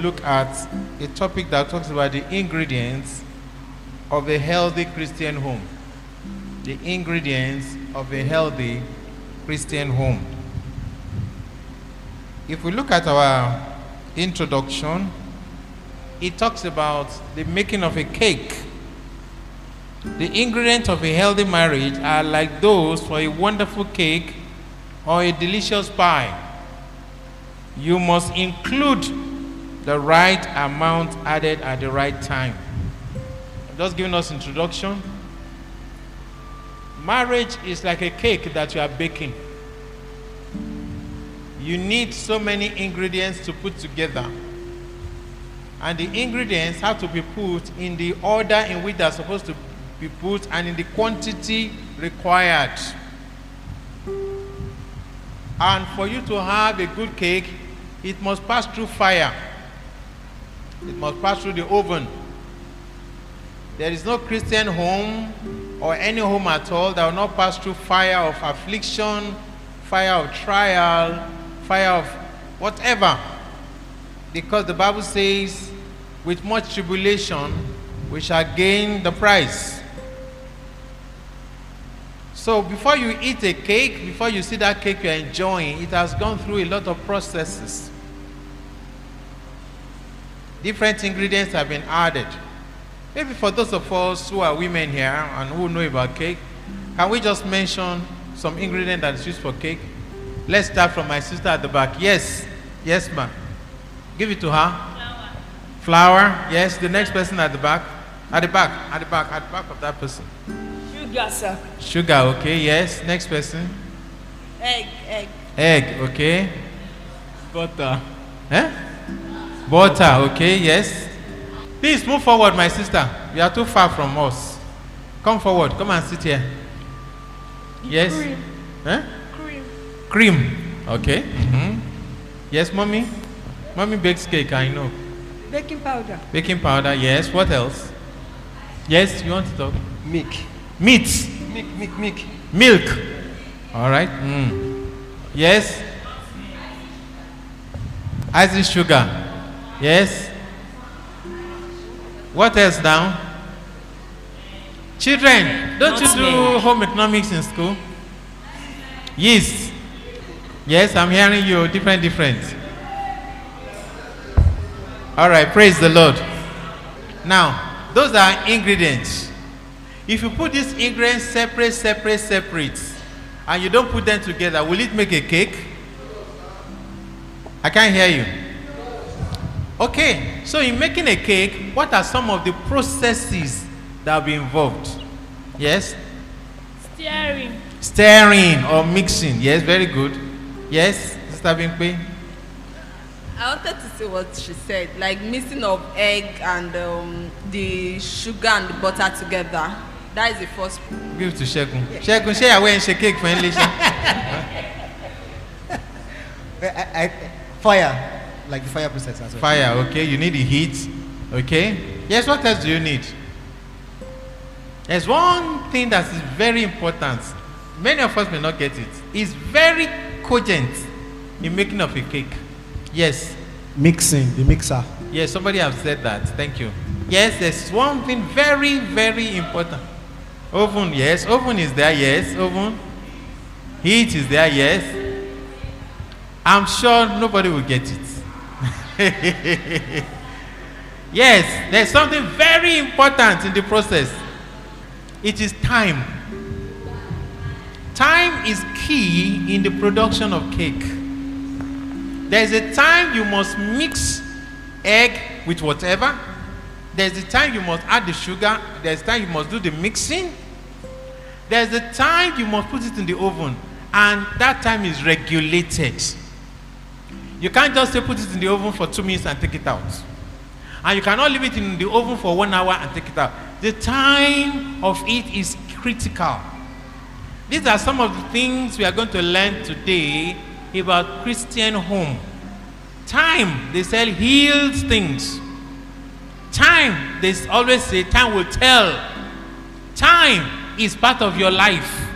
look at a topic that talks about the ingredients of a healthy Christian home. The ingredients of a healthy Christian home. If we look at our introduction, it talks about the making of a cake. The ingredients of a healthy marriage are like those for a wonderful cake or a delicious pie. You must include the right amount added at the right time. I'm just giving us introduction. Marriage is like a cake that you are baking. You need so many ingredients to put together. And the ingredients have to be put in the order in which they're supposed to be put and in the quantity required. And for you to have a good cake, it must pass through fire. It must pass through the oven. There is no Christian home or any home at all that will not pass through fire of affliction, fire of trial, fire of whatever. Because the Bible says, with much tribulation, we shall gain the prize. So before you eat a cake, before you see that cake you're enjoying, it has gone through a lot of processes. Different ingredients have been added. Maybe for those of us who are women here and who know about cake, can we just mention some ingredient that is used for cake? Let's start from my sister at the back. Yes, yes, ma'am. Give it to her. Flour. Flour. Yes. The next person at the back. At the back. At the back. At the back of that person. Sugar, sir. Sugar. Okay. Yes. Next person. Egg, egg. Egg. Okay. Butter. Eh? Butter. Okay. Yes. Please move forward, my sister. You are too far from us. Come forward. Come and sit here. Yes. Cream. Eh? Cream. Cream. Okay. Mhm. Yes, mommy. Mommy bakes cake. I know. Baking powder. Baking powder. Yes. What else? Yes. You want to talk? Milk. Meat. Milk, milk, milk. Milk. All right. Mm. Yes. Icing sugar. Yes. What else now? Children, don't you do Nutmeg. home economics in school? Yes. Yes, I'm hearing you. Different, different. All right. Praise the Lord. Now, those are ingredients. If you put these ingredients separate, separate, separate, and you don't put them together, will it make a cake? I can't hear you. Okay, so in making a cake, what are some of the processes that will be involved? Yes? Steering. Stirring or mixing. Yes, very good. Yes, Sister Bimpe? I wanted to say what she said, like mixing of egg and um, the sugar and the butter together. That is the first. Give it to Shegun. Shegun, share away and shake cake for English. I, I, I, fire. Like the fire process as well. Fire, okay. You need the heat, okay. Yes, what else do you need? There's one thing that is very important. Many of us may not get it. It's very cogent in making of a cake. Yes, Mixing, the mixer. yes, somebody have said that. Thank you. Yes, there's one thing very, very important. Oven, yes. Oven is there, yes. Oven. Heat is there, yes. I'm sure nobody will get it. yes, there's something very important in the process. It is time. Time is key in the production of cake. There's a time you must mix egg with whatever. There's a time you must add the sugar. There's a time you must do the mixing. There's a time you must put it in the oven. And that time is regulated. You can't just say put it in the oven for two minutes and take it out. And you cannot leave it in the oven for one hour and take it out. The time of it is critical. These are some of the things we are going to learn today about Christian home. Time, they say, heals things. Time, they always say, time will tell. Time is part of your life.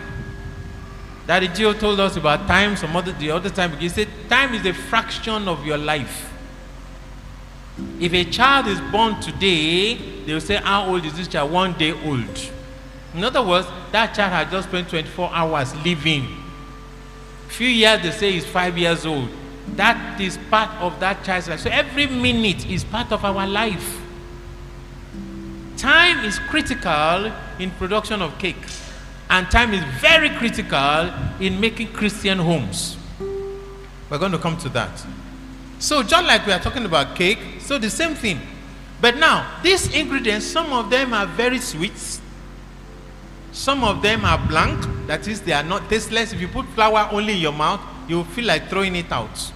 Daddy Gio told us about time some other the other time. He said time is a fraction of your life. If a child is born today, they will say, How old is this child? One day old. In other words, that child has just spent 24 hours living. Few years, they say he's five years old. That is part of that child's life. So every minute is part of our life. Time is critical in production of cake, and time is very critical in making Christian homes. We're going to come to that. So, just like we are talking about cake, so the same thing. But now, these ingredients, some of them are very sweet, some of them are blank, that is, they are not tasteless. If you put flour only in your mouth, you will feel like throwing it out.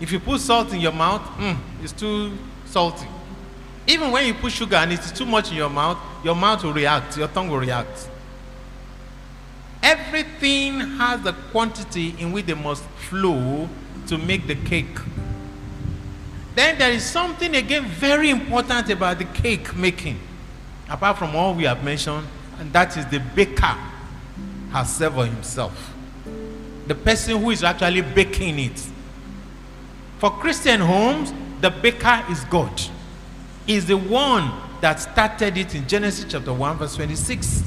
If you put salt in your mouth, mm, it's too salty. Even when you put sugar and it's too much in your mouth, your mouth will react, your tongue will react. Everything has the quantity in which they must flow to make the cake. Then there is something again very important about the cake making, apart from all we have mentioned, and that is the baker herself or himself. The person who is actually baking it. For Christian homes, the baker is God. Is the one that started it in Genesis chapter 1, verse 26.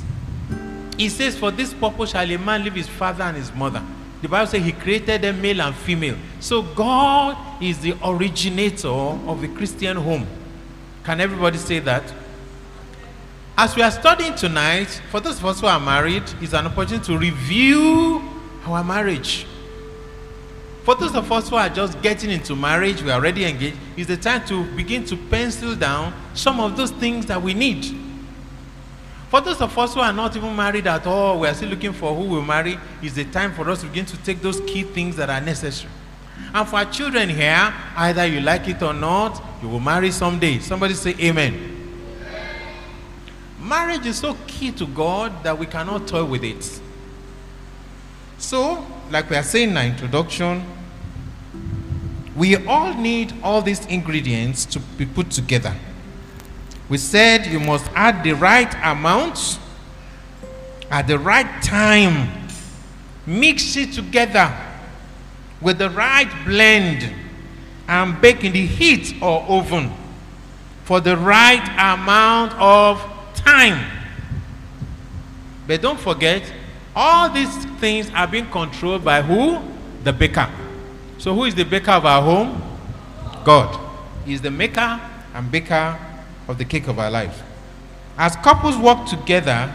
He says, For this purpose shall a man leave his father and his mother. The Bible says he created them male and female. So God is the originator of the Christian home. Can everybody say that? As we are studying tonight, for those of us who are married, it's an opportunity to review our marriage. For those of us who are just getting into marriage, we are already engaged, it's the time to begin to pencil down some of those things that we need. For those of us who are not even married at all, we are still looking for who will marry, it's the time for us to begin to take those key things that are necessary. And for our children here, either you like it or not, you will marry someday. Somebody say amen. Marriage is so key to God that we cannot toy with it. So, like we are saying in our introduction, we all need all these ingredients to be put together. We said you must add the right amount at the right time, mix it together with the right blend, and bake in the heat or oven for the right amount of time. But don't forget, all these things are being controlled by who? The baker. So, who is the baker of our home? God. He is the maker and baker of the cake of our life. As couples work together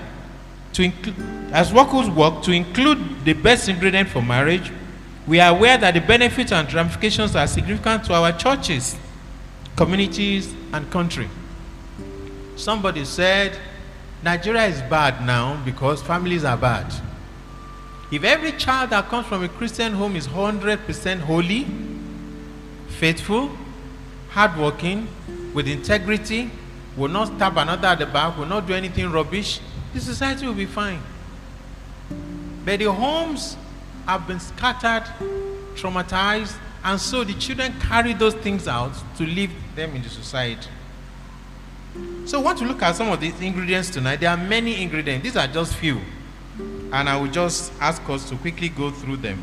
to include, as couples work to include the best ingredient for marriage, we are aware that the benefits and ramifications are significant to our churches, communities, and country. Somebody said, Nigeria is bad now because families are bad. If every child that comes from a Christian home is 100% holy, faithful, hardworking, with integrity, will not stab another at the back, will not do anything rubbish, the society will be fine. But the homes have been scattered, traumatized, and so the children carry those things out to leave them in the society. So, I want to look at some of these ingredients tonight. There are many ingredients, these are just few. And I will just ask us to quickly go through them.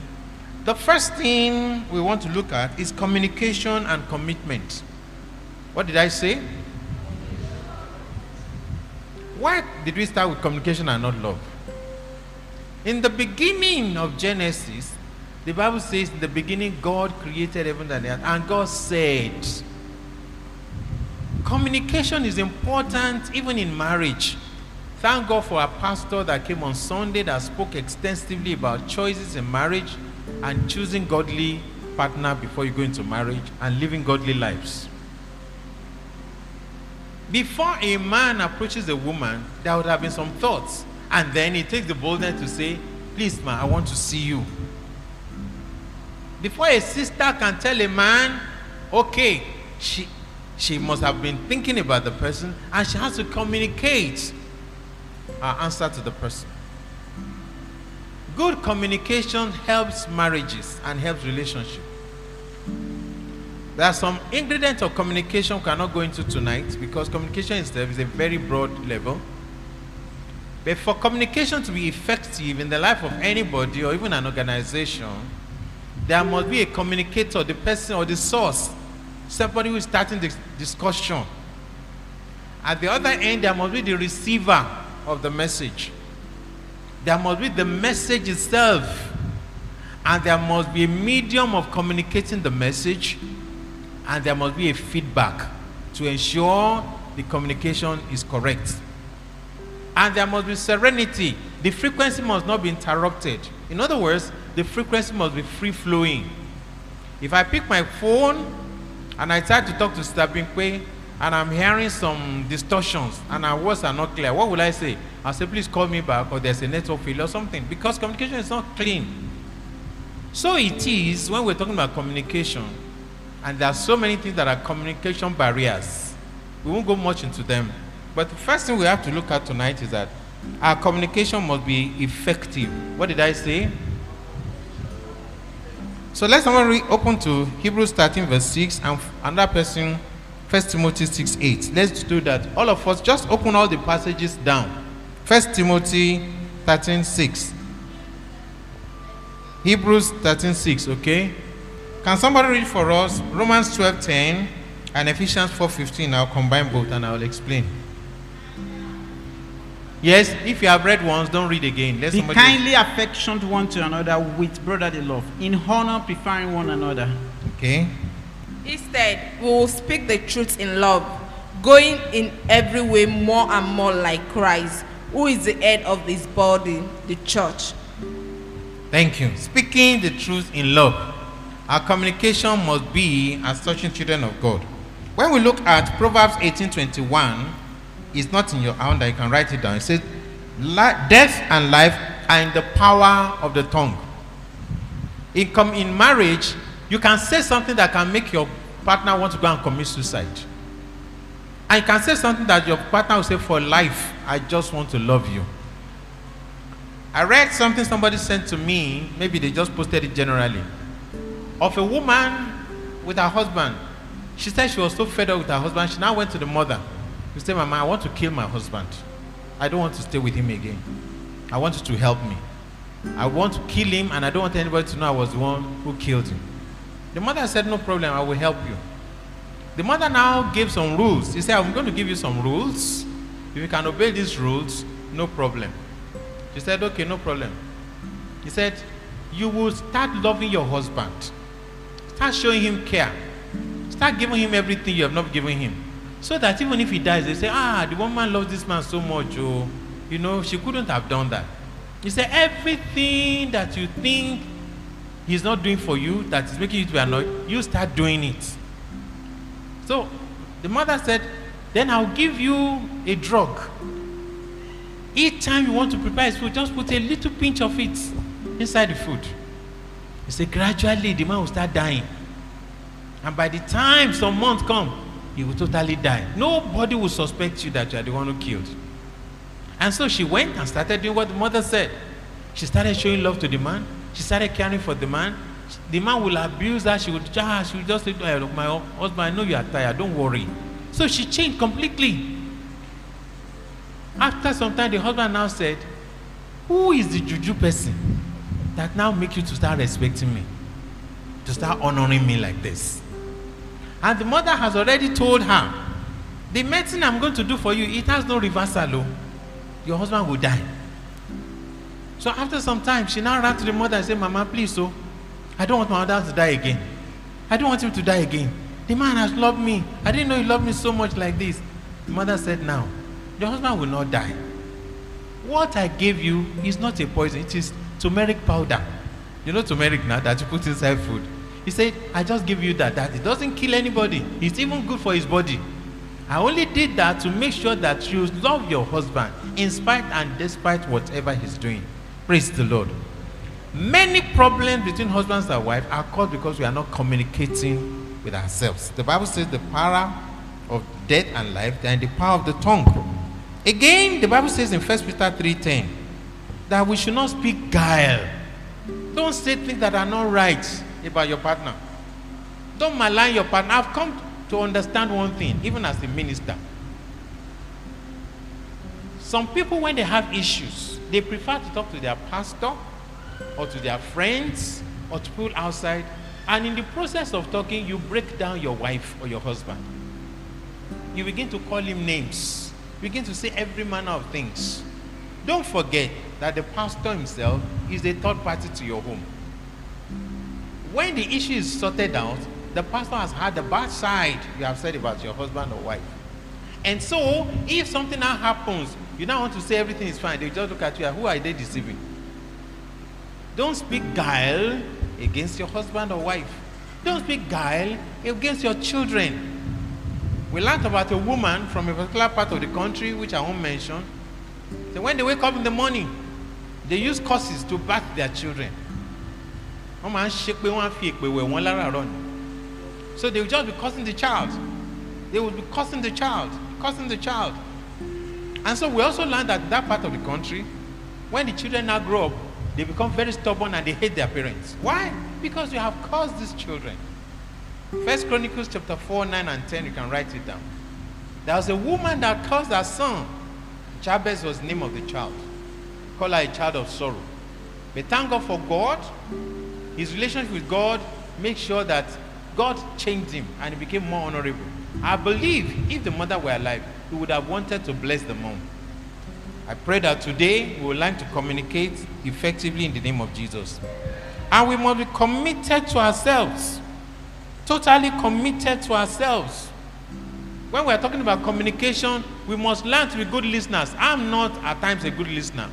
The first thing we want to look at is communication and commitment. What did I say? Why did we start with communication and not love? In the beginning of Genesis, the Bible says, in the beginning, God created heaven and earth, and God said, Communication is important even in marriage. Thank God for a pastor that came on Sunday that spoke extensively about choices in marriage and choosing godly partner before you go into marriage and living godly lives. Before a man approaches a woman, there would have been some thoughts. And then he takes the boldness to say, Please, man, I want to see you. Before a sister can tell a man, okay, she, she must have been thinking about the person and she has to communicate her answer to the person. Good communication helps marriages and helps relationships. There are some ingredients of communication we cannot go into tonight because communication itself is a very broad level. But for communication to be effective in the life of anybody or even an organization, there must be a communicator, the person or the source somebody who is starting the discussion. At the other end, there must be the receiver of the message. There must be the message itself. And there must be a medium of communicating the message. And there must be a feedback to ensure the communication is correct. And there must be serenity. The frequency must not be interrupted. In other words, the frequency must be free flowing. If I pick my phone and I try to talk to Stabinkwe and I'm hearing some distortions and our words are not clear, what will I say? I'll say, please call me back or there's a network failure or something because communication is not clean. So it is when we're talking about communication, and there are so many things that are communication barriers. We won't go much into them. But the first thing we have to look at tonight is that our communication must be effective. What did I say? So let's someone open to Hebrews 13, verse 6, and another person, 1 Timothy 6, 8. Let's do that. All of us, just open all the passages down. 1 Timothy 13, 6. Hebrews 13, 6, okay? Can somebody read for us Romans 12, 10 and Ephesians 4, 15? I'll combine both and I'll explain. Yes, if you have read once, don't read again. Let Be somebody. kindly affectioned one to another with brotherly love, in honor preferring one another. Okay. Instead, we will speak the truth in love, going in every way more and more like Christ, who is the head of his body, the church. Thank you. Speaking the truth in love. Our communication must be as touching children of God. When we look at Proverbs 18:21, it's not in your hand that you can write it down. It says, "Death and life are in the power of the tongue." In, in marriage, you can say something that can make your partner want to go and commit suicide. And you can say something that your partner will say, "For life, I just want to love you." I read something somebody sent to me, maybe they just posted it generally, of a woman with her husband. She said she was so fed up with her husband, she now went to the mother. She said, Mama, I want to kill my husband. I don't want to stay with him again. I want you to help me. I want to kill him, and I don't want anybody to know I was the one who killed him. The mother said, No problem, I will help you. The mother now gave some rules. He said, I'm going to give you some rules. If you can obey these rules, no problem. She said, Okay, no problem. He said, You will start loving your husband. Start showing him care. Start giving him everything you have not given him. So that even if he dies, they say, Ah, the woman loves this man so much. Oh, you know, she couldn't have done that. He said, Everything that you think he's not doing for you, that is making you to be annoyed, you start doing it. So the mother said, Then I'll give you a drug. Each time you want to prepare his food, just put a little pinch of it inside the food. He said, gradually the man will start dying. And by the time some months come, he will totally die. Nobody will suspect you that you are the one who killed. And so she went and started doing what the mother said. She started showing love to the man. She started caring for the man. The man will abuse her. She would, ah, she would just say, "Eh, look, my husband, I know you are tired. Don't worry. So she changed completely. After some time, the husband now said, Who is the juju person that now make you to start respecting me? To start honoring me like this? And the mother has already told her, The medicine I'm going to do for you, it has no reversal. oh. Your husband will die. So after some time, she now ran to the mother and said, Mama, please, oh, I don't want my mother to die again. I don't want him to die again. The man has loved me. I didn't know he loved me so much like this. The mother said, Now, your husband will not die. What I gave you is not a poison, it is turmeric powder. You know turmeric now that you put inside food. He said, I just give you that. That it doesn't kill anybody. It's even good for his body. I only did that to make sure that you love your husband in spite and despite whatever he's doing. Praise the Lord. Many problems between husbands and wives are caused because we are not communicating with ourselves. The Bible says the power of death and life in the power of the tongue. Again, the Bible says in 1 Peter 3:10 that we should not speak guile. Don't say things that are not right about your partner. Don't malign your partner. I've come to understand one thing, even as a minister. Some people, when they have issues, they prefer to talk to their pastor or to their friends or to people outside And in the process of talking, you break down your wife or your husband. You begin to call him names. You begin to say every manner of things. Don't forget that the pastor himself is the third party to your home. When the issue is sorted out, the pastor has had the bad side you have said about your husband or wife. And so, if something now happens, you now want to say everything is fine, they just look at you who are they deceiving? Don't speak guile against your husband or wife. Don't speak guile against your children. We learned about a woman from a particular part of the country, which I won't mention. So when they wake up in the morning, they use curses to bath their children. So they will just be cursing the child. They will be cursing the child, cursing the child. And so we also learned that that part of the country, when the children now grow up, they become very stubborn and they hate their parents. Why? Because you have caused these children. First Chronicles chapter 4, 9 and 10, you can write it down. There was a woman that caused her son. Jabez was the name of the child. Call her a child of sorrow. But thank God for God. His relationship with God makes sure that God changed him and he became more honorable. I believe if the mother were alive, he would have wanted to bless the mom. I pray that today we will learn to communicate effectively in the name of Jesus. And we must be committed to ourselves. Totally committed to ourselves. When we are talking about communication, we must learn to be good listeners. I'm not at times a good listener.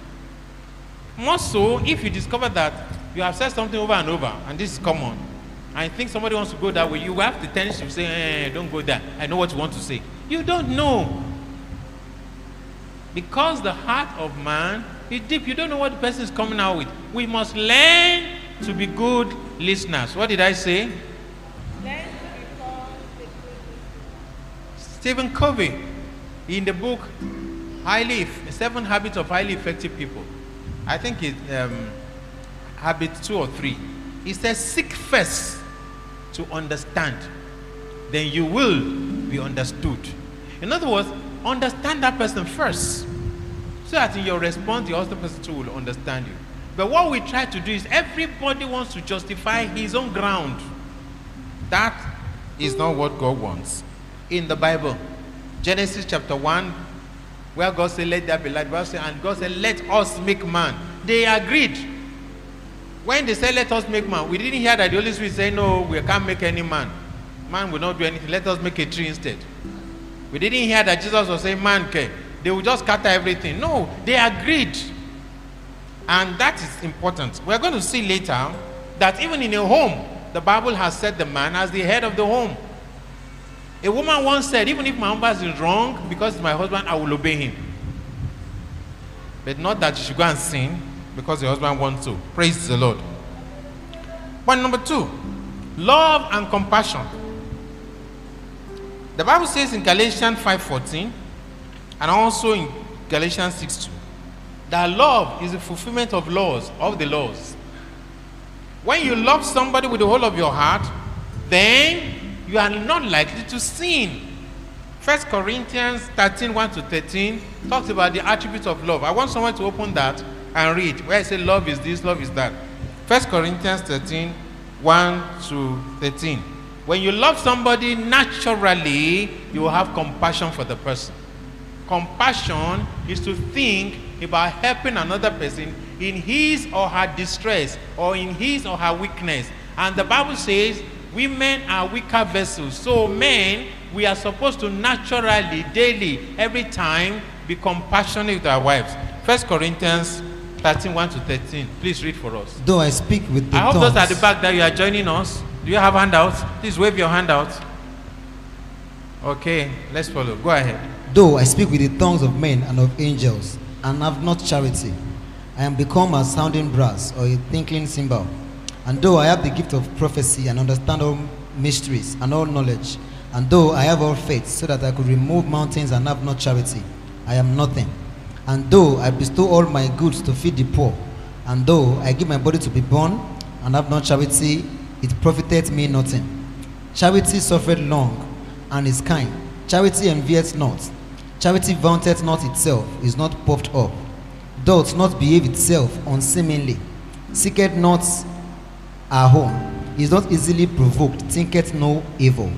More so, if you discover that you have said something over and over, and this is common, you think somebody wants to go that way, you have the tendency to say, eh, don't go there. I know what you want to say. You don't know. Because the heart of man is deep. You don't know what the person is coming out with. We must learn to be good listeners. What did I say? Stephen Covey, in the book Highly Seven Habits of Highly Effective People, I think it's um, habit two or three. He says, Seek first to understand, then you will be understood. In other words, understand that person first, so that in your response, the other person too will understand you. But what we try to do is everybody wants to justify his own ground. That is not what God wants. In the Bible, Genesis chapter 1, where God said, Let there be light, and God said, Let us make man. They agreed. When they said, Let us make man, we didn't hear that the Holy Spirit say, No, we can't make any man. Man will not do anything. Let us make a tree instead. We didn't hear that Jesus was saying, Man, okay, they will just scatter everything. No, they agreed. And that is important. We're going to see later that even in a home, the Bible has set the man as the head of the home. A woman once said, Even if my husband is wrong, because it's my husband, I will obey him. But not that you should go and sin because your husband wants to. Praise the Lord. Point number two love and compassion. The Bible says in Galatians 5:14 and also in Galatians 6:2 that love is the fulfillment of laws, of the laws. When you love somebody with the whole of your heart, then you are not likely to sin. First Corinthians 13, 1 to 13 talks about the attributes of love. I want someone to open that and read where I say love is this, love is that. 1 Corinthians 13, 1 to 13. When you love somebody naturally, you will have compassion for the person. Compassion is to think about helping another person in his or her distress or in his or her weakness. And the Bible says women are weaker vessels. So, men, we are supposed to naturally, daily, every time, be compassionate with our wives. 1 Corinthians 13 1 to 13. Please read for us. Though I speak with the I hope tongues, those at the back that you are joining us. Do you have handouts? Please wave your hand out. Okay, let's follow. Go ahead. though I speak with the tongues of men and of angels, and have not charity, I am become a sounding brass or a tinkling cymbal. And though I have the gift of prophecy and understand all mysteries and all knowledge, and though I have all faith so that I could remove mountains and have not charity, I am nothing. And though I bestow all my goods to feed the poor, and though I give my body to be born and have not charity, it profiteth me nothing. Charity suffereth long and is kind. Charity envieth not. Charity vaunteth not itself, is not puffed up, doth not behave itself unseemly, seeketh not her own, is not easily provoked, thinketh no evil,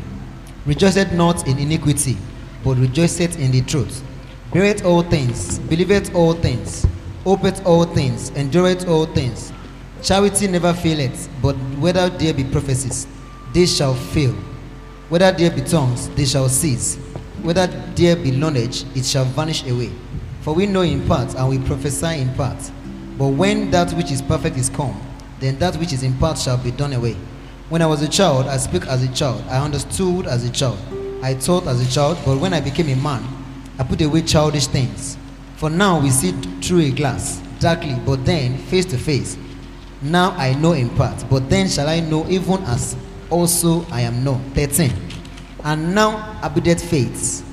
rejoiceth not in iniquity, but rejoiceth in the truth, beareth all things, believeth all things, hopeth all things, endureth all things. Charity never faileth, but whether there be prophecies, they shall fail. Whether there be tongues, they shall cease. Whether there be knowledge, it shall vanish away. For we know in part, and we prophesy in part. But when that which is perfect is come, then that which is in part shall be done away. When I was a child, I spoke as a child, I understood as a child, I thought as a child, but when I became a man, I put away childish things. For now we see through a glass, darkly, but then face to face. Now I know in part, but then shall I know even as also I am known. 13. And now abideth faith,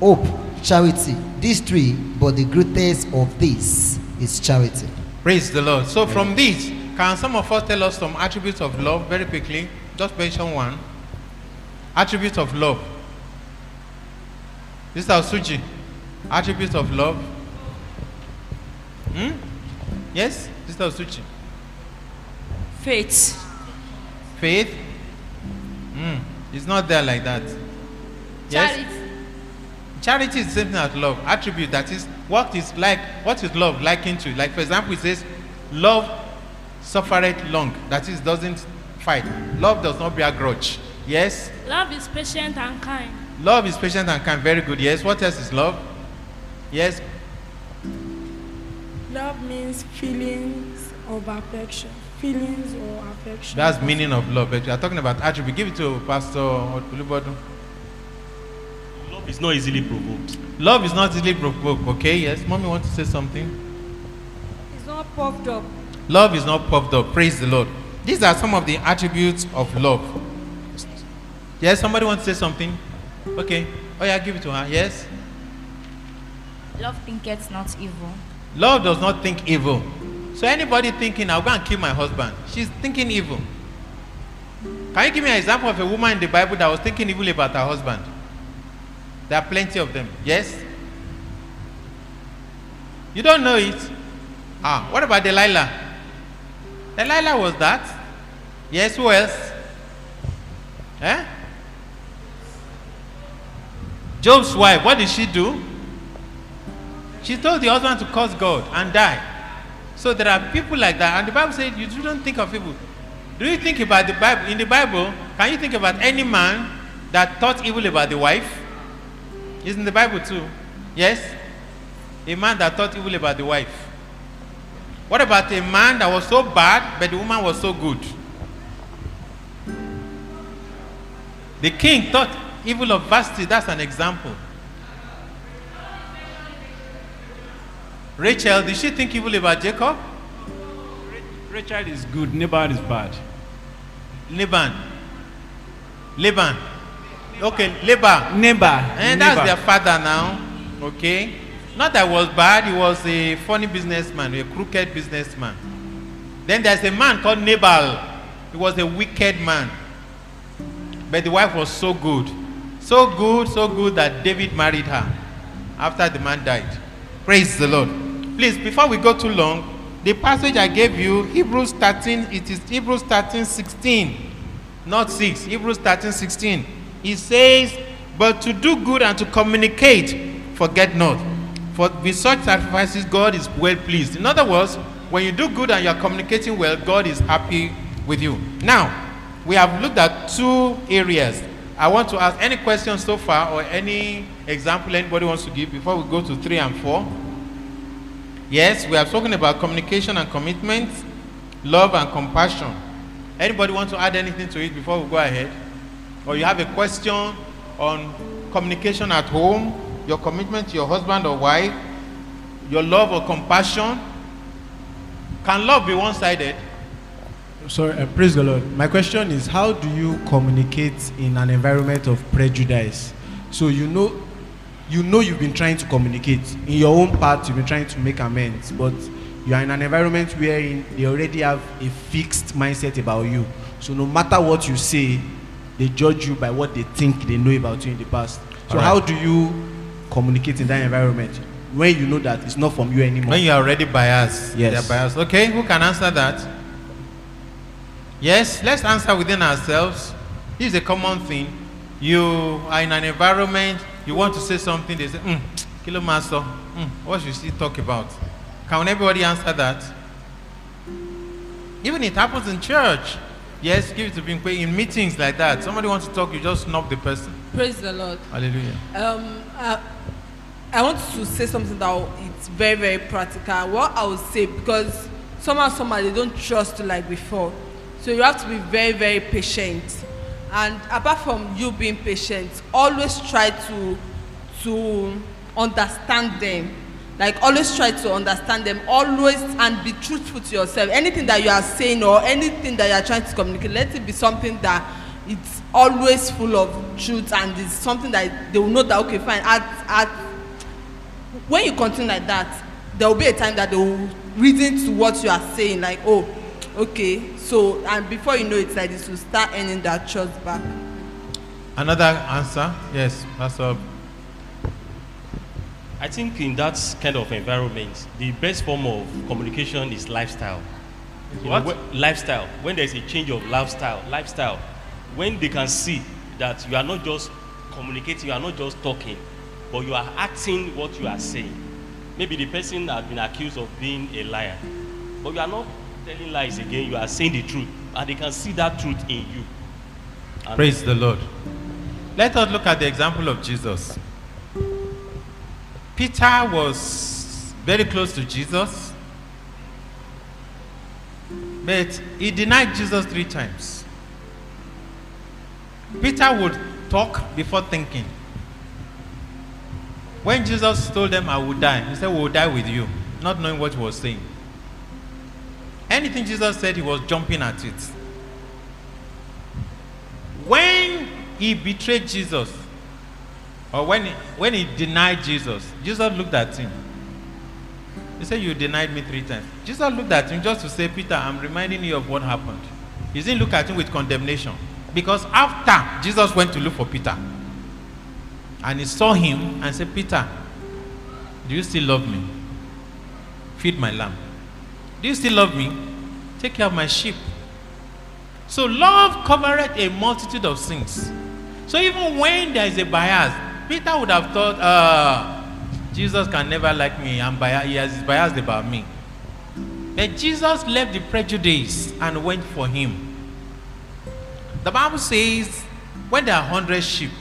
hope, charity. These three, but the greatest of these is charity. Praise the Lord. So from this, can some of us tell us some attributes of love very quickly? Just mention one. Attributes of love. This is Suji. Attributes of love. Hmm? Yes? This is Suchi. Faith. Faith. Hmm. It's not there like that. Yes? Charity. Charity is the same thing as love. Attribute that is what is like what is love likened to. Like for example, it says, Love suffereth long. That is doesn't fight. Love does not bear grudge. Yes? Love is patient and kind. Love is patient and kind. Very good. Yes. What else is love? Yes. Love means feelings of affection. Feelings or affection. That's meaning of love. But we are talking about attribute. Give it to Pastor Olubodu. Love is not easily provoked. Love is not easily provoked. Okay. Yes. Mommy want to say something. It's not puffed up. Love is not puffed up. Praise the Lord. These are some of the attributes of love. Yes, somebody wants to say something? Okay. Oh, yeah, give it to her. Yes. Love thinketh not evil. Love does not think evil. So, anybody thinking, I'll go and kill my husband, she's thinking evil. Can you give me an example of a woman in the Bible that was thinking evil about her husband? There are plenty of them. Yes? You don't know it? Ah, what about Delilah? Delilah was that? Yes, who else? Eh? Job's wife, what did she do? She told the husband to curse God and die. So there are people like that, and the Bible says you shouldn't think of evil. Do you think about the Bible? In the Bible, can you think about any man that thought evil about the wife? It's in the Bible too. Yes? A man that thought evil about the wife. What about a man that was so bad, but the woman was so good? The king thought evil of Vashti. That's an example. Rachel, did she think evil about Jacob? Rachel is good, Nabal is bad. Laban. Laban. Okay, Laban. Neighbor. And that's their father now. Okay. Not that was bad, he was a funny businessman, a crooked businessman. Then there's a man called Nabal. He was a wicked man. But the wife was so good. So good, so good that David married her after the man died. Praise the Lord. Please, before we go too long, the passage I gave you, Hebrews 13, it is Hebrews 13, 16, not 6. Hebrews 13, 16. It says, But to do good and to communicate, forget not. For with such sacrifices, God is well pleased. In other words, when you do good and you are communicating well, God is happy with you. Now, we have looked at two areas. I want to ask any questions so far or any example anybody wants to give before we go to three and four. Yes, we are talking about communication and commitment, love and compassion. Anybody want to add anything to it before we go ahead? Or you have a question on communication at home, your commitment to your husband or wife, your love or compassion? Can love be one sided? Sorry, uh, praise the Lord. My question is how do you communicate in an environment of prejudice? So you know you know you've been trying to communicate. In your own part, you've been trying to make amends, but you are in an environment wherein they already have a fixed mindset about you. So no matter what you say, they judge you by what they think they know about you in the past. So Alright. how do you communicate in that environment when you know that it's not from you anymore? When you are already biased. Yes. They are biased. Okay, who can answer that? Yes, let's answer within ourselves. This is a common thing. You are in an environment, you want to say something, they say, mm, kilo master, mm, what should she talk about? Can everybody answer that? Even it happens in church. Yes, give it to being in meetings like that. Somebody wants to talk, you just knock the person. Praise the Lord. Hallelujah. Um, uh, I want to say something that it's very, very practical. What I would say, because somehow, somehow they don't trust like before. So you have to be very, very patient. And apart from you being patient, always try to to understand them. Like always try to understand them. Always and be truthful to yourself. Anything that you are saying or anything that you are trying to communicate, let it be something that it's always full of truth and it's something that they will know that okay, fine. At at when you continue like that, there will be a time that they will reason to what you are saying. Like oh, okay. So and before you know it, like this will start earning that trust back. Another answer? Yes, Pastor. I think in that kind of environment, the best form of communication is lifestyle. You know, What? whe- lifestyle. When there's a change of lifestyle, lifestyle, when they can see that you are not just communicating, you are not just talking, but you are acting what you are saying. Maybe the person has been accused of being a liar, but you are not telling lies again. You are saying the truth, and they can see that truth in you. And Praise the Lord. Let us look at the example of Jesus. Peter was very close to Jesus, but he denied Jesus three times. Peter would talk before thinking. When Jesus told them, I will die, he said, We will die with you, not knowing what he was saying. Anything Jesus said, he was jumping at it. When he betrayed Jesus, or when he, when he denied Jesus, Jesus looked at him. He said, You denied me three times. Jesus looked at him just to say, Peter, I'm reminding you of what happened. He didn't look at him with condemnation. Because after Jesus went to look for Peter, and he saw him and said, Peter, do you still love me? Feed my lamb. Do you still love me? Take care of my sheep. So love covereth a multitude of sins. So even when there is a bias, Peter would have thought, uh, Jesus can never like me. I'm biased. He has biased about me. But Jesus left the prejudice and went for him. The Bible says, when there are hundred sheep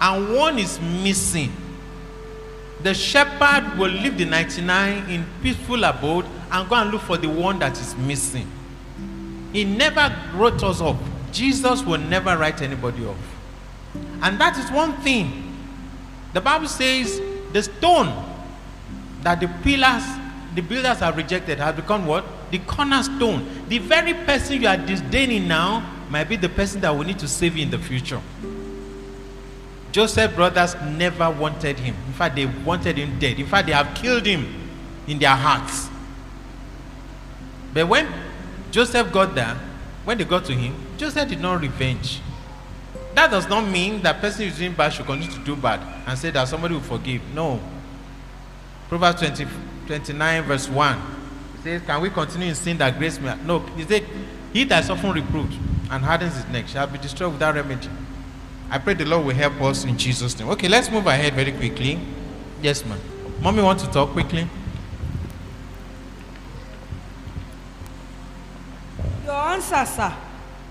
and one is missing, the shepherd will leave the 99 in peaceful abode and go and look for the one that is missing. He never wrote us off. Jesus will never write anybody off. And that is one thing. The Bible says the stone that the pillars, the builders have rejected has become what? The cornerstone. The very person you are disdaining now might be the person that will need to save in the future. Joseph's brothers never wanted him. In fact, they wanted him dead. In fact, they have killed him in their hearts. But when Joseph got there, when they got to him, Joseph did not revenge. That does not mean that person who's doing bad should continue to do bad and say that somebody will forgive. No. Proverbs 20, 29, verse 1. It says, Can we continue in sin that grace may? No. He said, He that is often reproved and hardens his neck shall be destroyed without remedy. I pray the Lord will help us in Jesus' name. Okay, let's move ahead very quickly. Yes, ma'am. Mommy want to talk quickly? Your answer, sir,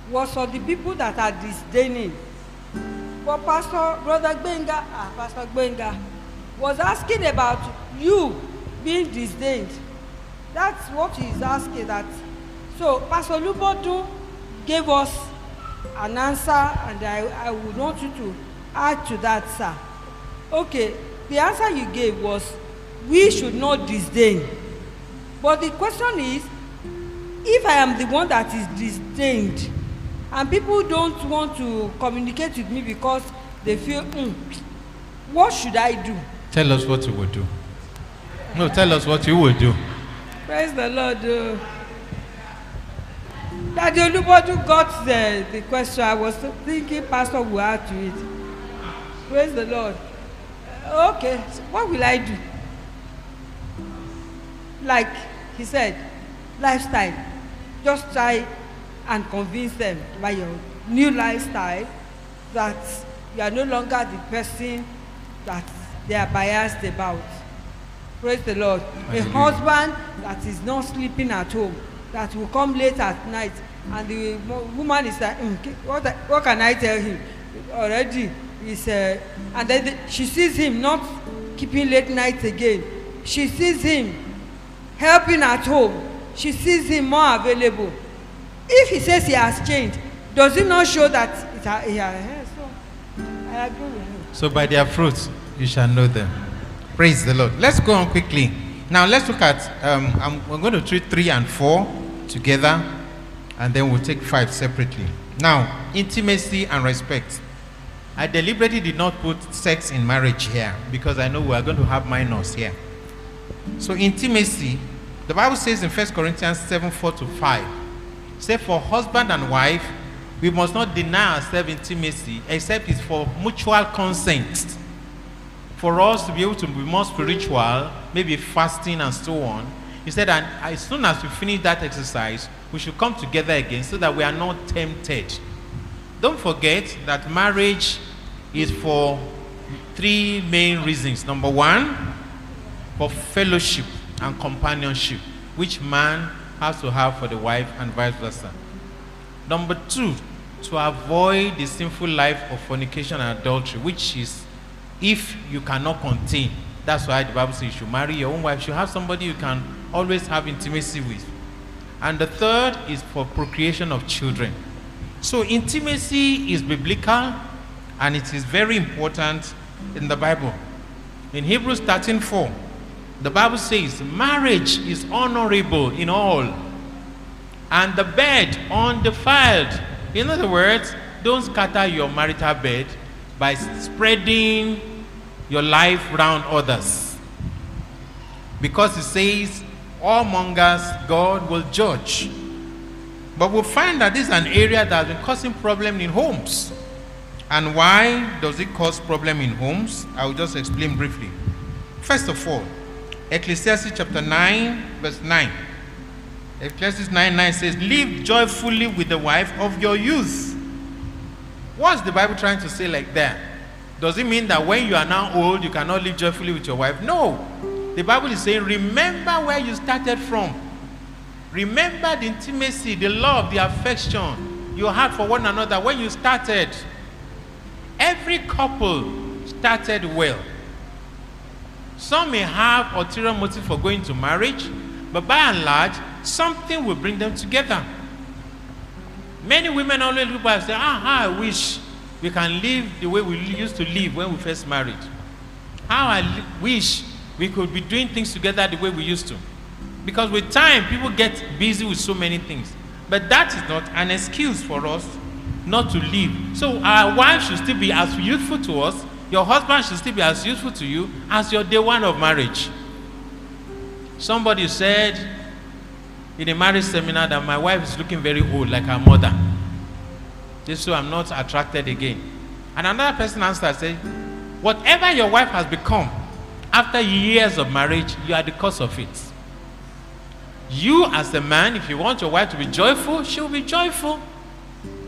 was for the people that are disdaining. But Pastor, Brother Benga, ah, Pastor Benga, was asking about you being disdained. That's what he's asking. That so Pastor Lubodu gave us an answer, and I, I would want you to add to that, sir. Okay, the answer you gave was we should not disdain. But the question is, if I am the one that is disdained and people don't want to communicate with me because they feel, mm, what should I do? Tell us what you will do. No, tell us what you will do. Praise the Lord. Uh, Daddy Olubodu got the, the question. I was thinking Pastor will add to it. Praise the Lord. Uh, okay, so what will I do? Like he said, lifestyle. Just try and convince them by your new lifestyle that you are no longer the person that they are biased about. Praise the Lord. A husband that is not sleeping at home, that will come late at night, and the woman is like, "Hmm, ki- what, what can I tell him? Already, is uh, and then the, she sees him not keeping late nights again. She sees him helping at home. She sees him more available. If he says he has changed, does it not show that it ha- he has? eh, So, I agree with him. So by their fruits you shall know them. Praise the Lord. Let's go on quickly. Now let's look at. Um, I'm, we're going to treat three and four together, and then we'll take five separately. Now, intimacy and respect. I deliberately did not put sex in marriage here because I know we are going to have minors here. So intimacy, the Bible says in 1 Corinthians 7, 4 to 5, say for husband and wife, we must not deny ourselves intimacy except it's for mutual consent. For us to be able to be more spiritual, maybe fasting and so on, he said, and as soon as we finish that exercise, we should come together again so that we are not tempted. Don't forget that marriage is for three main reasons. Number one, for fellowship and companionship, which man has to have for the wife and vice versa. Number two, to avoid the sinful life of fornication and adultery, which is if you cannot contain. That's why the Bible says you should marry your own wife. You should have somebody you can always have intimacy with. And the third is for procreation of children. So intimacy is biblical and it is very important in the Bible. In Hebrews 13:4, the Bible says, marriage is honorable in all, and the bed undefiled. In other words, don't scatter your marital bed by spreading your life around others. Because it says, all mongers God will judge. But we'll find that this is an area that has been causing problem in homes. And why does it cause problem in homes? I will just explain briefly. First of all, Ecclesiastes chapter 9, verse 9. Ecclesiastes 9 9 says, Live joyfully with the wife of your youth. What's the Bible trying to say like that? Does it mean that when you are now old, you cannot live joyfully with your wife? No. The Bible is saying, Remember where you started from. Remember the intimacy, the love, the affection you had for one another when you started. Every couple started well. Some may have ulterior motive for going to marriage, but by and large, something will bring them together. Many women always look back and say, Ah, I wish we can live the way we used to live when we first married. How I wish we could be doing things together the way we used to. Because with time, people get busy with so many things. But that is not an excuse for us not to live. So our wife should still be as youthful to us. Your husband should still be as useful to you as your day one of marriage. Somebody said in a marriage seminar that my wife is looking very old, like her mother. Just so I'm not attracted again. And another person answered, said, Whatever your wife has become after years of marriage, you are the cause of it. You, as a man, if you want your wife to be joyful, she will be joyful.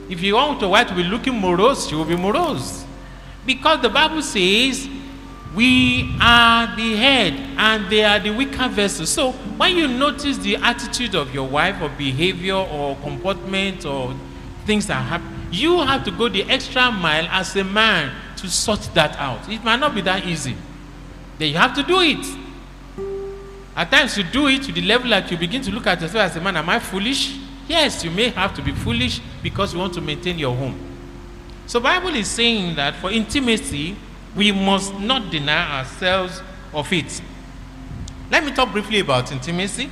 If you want your wife to be looking morose, she will be morose. Because the Bible says, we are the head and they are the weaker vessels. So when you notice the attitude of your wife or behavior or comportment or things that happen, you have to go the extra mile as a man to sort that out. It might not be that easy. Then you have to do it. At times you do it to the level that you begin to look at yourself as a man, am I foolish? Yes, you may have to be foolish because you want to maintain your home. So Bible is saying that for intimacy, we must not deny ourselves of it. Let me talk briefly about intimacy.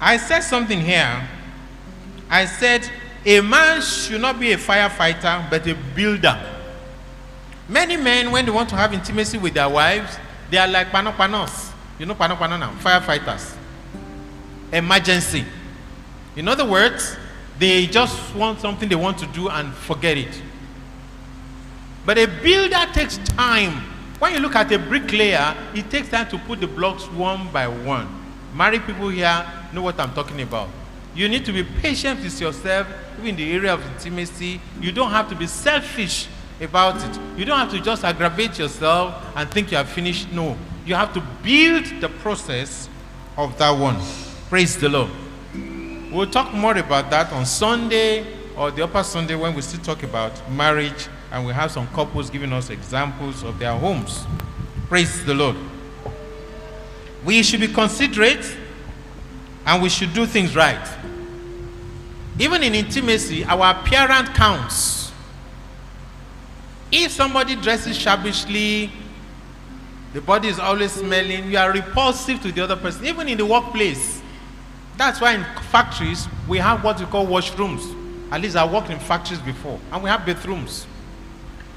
I said something here. I said a man should not be a firefighter but a builder. Many men, when they want to have intimacy with their wives, they are like panopanos. You know panopano now? Firefighters. Emergency. In other words, they just want something they want to do and forget it. But a builder takes time. When you look at a bricklayer, it takes time to put the blocks one by one. Married people here know what I'm talking about. You need to be patient with yourself, even in the area of intimacy. You don't have to be selfish about it. You don't have to just aggravate yourself and think you have finished. No. You have to build the process of that one. Praise the Lord. We'll talk more about that on Sunday or the upper Sunday when we still talk about marriage and we have some couples giving us examples of their homes. Praise the Lord. We should be considerate and we should do things right. Even in intimacy, our appearance counts. If somebody dresses shabbishly, the body is always smelling, you are repulsive to the other person, even in the workplace. That's why in factories, we have what we call washrooms. At least I worked in factories before, and we have bathrooms.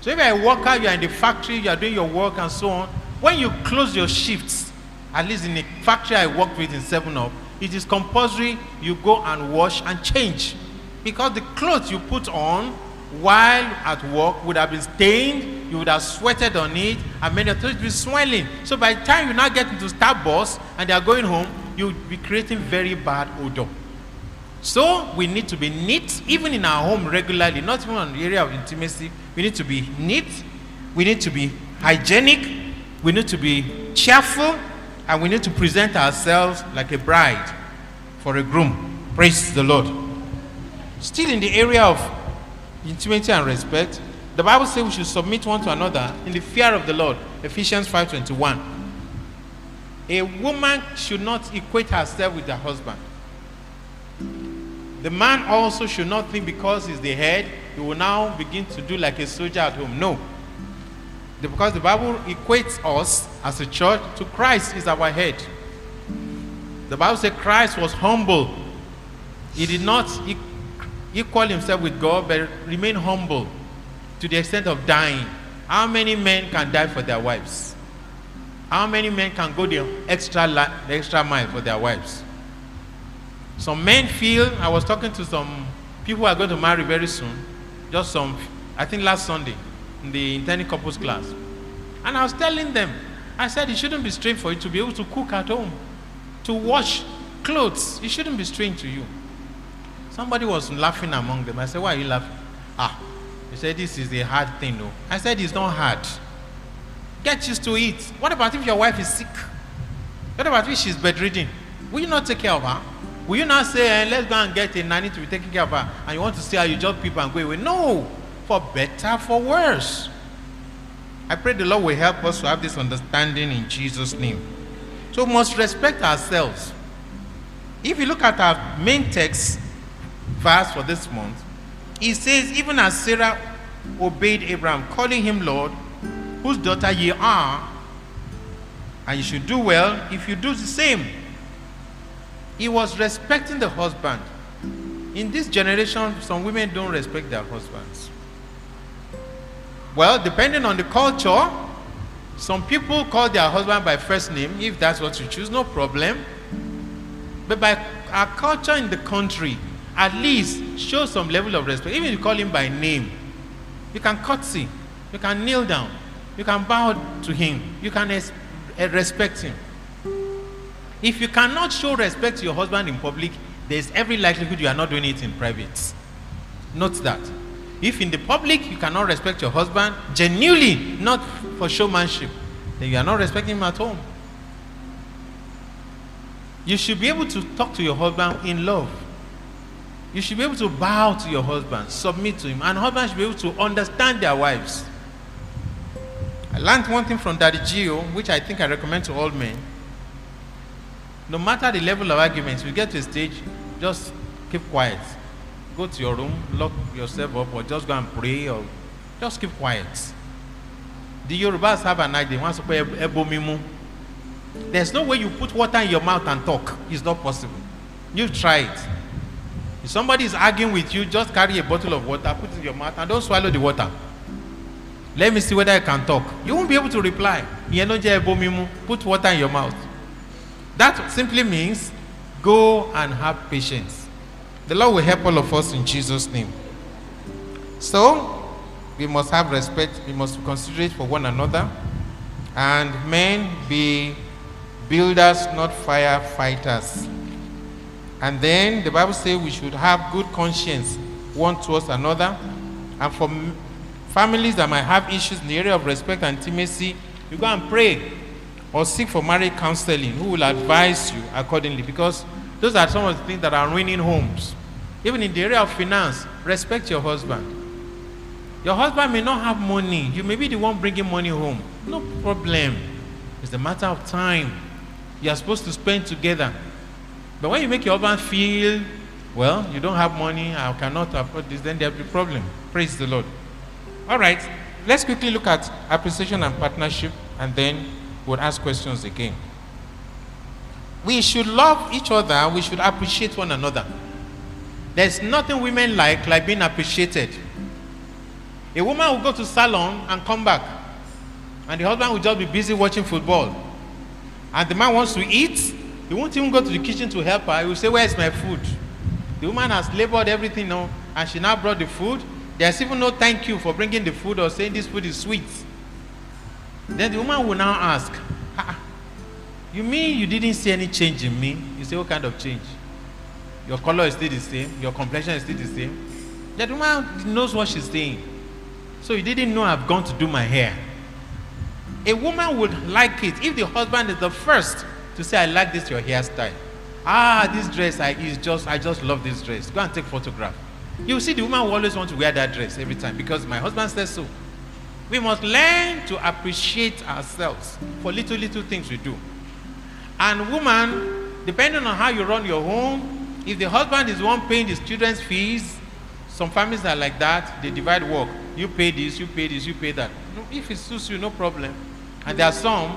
So if you're a worker, you're in the factory, you're doing your work and so on, when you close your shifts, at least in the factory I worked with in 7 Up, it is compulsory you go and wash and change. Because the clothes you put on while at work would have been stained, you would have sweated on it, and many of those would be swelling. So by the time you now get into Starbucks and they are going home, you'll be creating very bad odor. So we need to be neat, even in our home regularly, not even on the area of intimacy. We need to be neat, we need to be hygienic, we need to be cheerful, and we need to present ourselves like a bride for a groom. Praise the Lord. Still in the area of intimacy and respect, the Bible says we should submit one to another in the fear of the Lord. Ephesians 5:21. A woman should not equate herself with her husband. The man also should not think because he's the head, he will now begin to do like a soldier at home. No. Because the Bible equates us as a church to Christ is our head. The Bible says Christ was humble. He did not equal himself with God, but remain humble to the extent of dying. How many men can die for their wives? How many men can go the extra, the extra mile for their wives? Some men feel, I was talking to some people who are going to marry very soon, just some, I think last Sunday, in the intending couples class. And I was telling them, I said it shouldn't be strange for you to be able to cook at home, to wash clothes. It shouldn't be strange to you. Somebody was laughing among them. I said, Why are you laughing? Ah, he said, This is a hard thing, no. I said, It's not hard. Get used to it. What about if your wife is sick? What about if she's bedridden? Will you not take care of her? Will you not say, eh, let's go and get a nanny to be taking care of her, and you want to see how you judge people and go away? No, for better, for worse. I pray the Lord will help us to have this understanding in Jesus' name. So we must respect ourselves. If you look at our main text verse for this month, it says, Even as Sarah obeyed Abraham, calling him Lord, whose daughter ye are, and you should do well if you do the same. He was respecting the husband. In this generation, some women don't respect their husbands. Well, depending on the culture, some people call their husband by first name, if that's what you choose, no problem. But by our culture in the country, at least show some level of respect. Even if you call him by name, you can curtsy, you can kneel down, you can bow to him, you can eh, respect him. If you cannot show respect to your husband in public, there's every likelihood you are not doing it in private. Note that. If in the public you cannot respect your husband, genuinely, not for showmanship, then you are not respecting him at home. You should be able to talk to your husband in love. You should be able to bow to your husband, submit to him, and husbands should be able to understand their wives. I learned one thing from Daddy G.O., which I think I recommend to all men. No matter the level of arguments, you get to a stage, just keep quiet. Go to your room, lock yourself up, or just go and pray, or just keep quiet. The Yorubas have an idea. Once ebomimu. There's no way you put water in your mouth and talk. It's not possible. You've tried. If somebody is arguing with you, just carry a bottle of water, put it in your mouth, and don't swallow the water. Let me see whether I can talk. You won't be able to reply. Put water in your mouth. That simply means go and have patience. The Lord will help all of us in Jesus' name. So, we must have respect, we must be considerate for one another, and men be builders, not firefighters. And then the Bible says we should have good conscience one towards another. And for families that might have issues in the area of respect and intimacy, you go and pray or seek for marriage counseling who will advise you accordingly because those are some of the things that are ruining homes. Even in the area of finance, respect your husband. Your husband may not have money. You may be the one bringing money home. No problem. It's a matter of time. You are supposed to spend together. But when you make your husband feel, well, you don't have money, I cannot afford this, then there'll be a problem. Praise the Lord. All right, let's quickly look at appreciation and partnership, and then we'll ask questions again. We should love each other, we should appreciate one another. There's nothing women like like being appreciated. A woman will go to salon and come back, and the husband will just be busy watching football. And the man wants to eat, he won't even go to the kitchen to help her. He will say, Where is my food? The woman has labored everything now, and she now brought the food. There's even no thank you for bringing the food or saying this food is sweet. Then the woman will now ask, "Ah, ah, You mean you didn't see any change in me? You say, What kind of change? Your color is still the same, your complexion is still the same. That woman knows what she's saying. So you didn't know I've gone to do my hair. A woman would like it if the husband is the first to say, I like this your hairstyle. Ah, this dress I is just I just love this dress. Go and take photograph. You see, the woman will always want to wear that dress every time because my husband says so. We must learn to appreciate ourselves for little little things we do. And woman, depending on how you run your home, if the husband is the one paying his children's fees, some families are like that. They divide work. You pay this, you pay this, you pay that. No, if it suits you, no problem. And there are some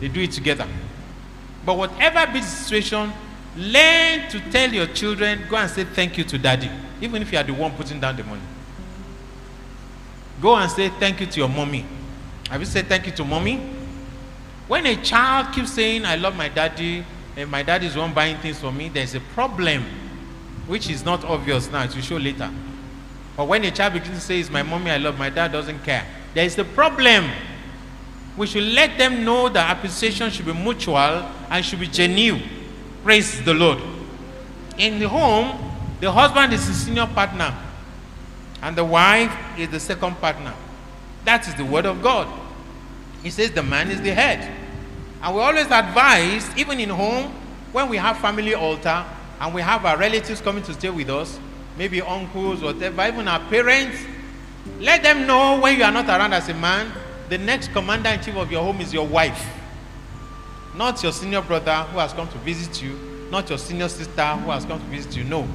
they do it together. But whatever be the situation, learn to tell your children, go and say thank you to daddy, even if you are the one putting down the money. Go and say thank you to your mommy. Have you said thank you to mommy? When a child keeps saying, I love my daddy, and my dad is one buying things for me, there's a problem which is not obvious now, it will show later. Or when a child begins to say, It's my mommy, I love my dad, doesn't care. There is a problem. We should let them know that appreciation should be mutual and should be genuine. Praise the Lord. In the home, the husband is the senior partner, and the wife is the second partner. That is the word of God. He says the man is the head. And we always advise, even in home, when we have family altar and we have our relatives coming to stay with us, maybe uncles, whatever, even our parents, let them know when you are not around as a man, the next commander in chief of your home is your wife. Not your senior brother who has come to visit you, not your senior sister who has come to visit you. No.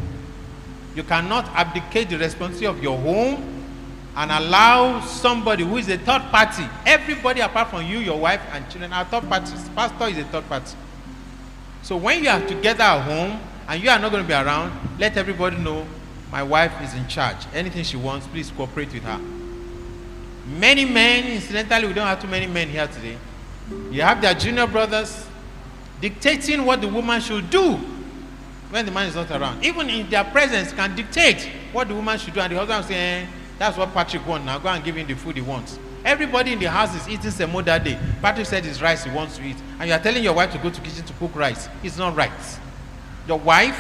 You cannot abdicate the responsibility of your home and allow somebody who is a third party, everybody apart from you, your wife, and children are third parties. Pastor is a third party. So when you are together at home and you are not going to be around, let everybody know my wife is in charge. Anything she wants, please cooperate with her. Many men, incidentally, we don't have too many men here today. You have their junior brothers dictating what the woman should do when the man is not around. Even in their presence, can dictate what the woman should do. And the husband will say, eh, That's what Patrick wants. Now go and give him the food he wants. Everybody in the house is eating semo that day. Patrick said it's rice he wants to eat. And you are telling your wife to go to kitchen to cook rice. It's not right. Your wife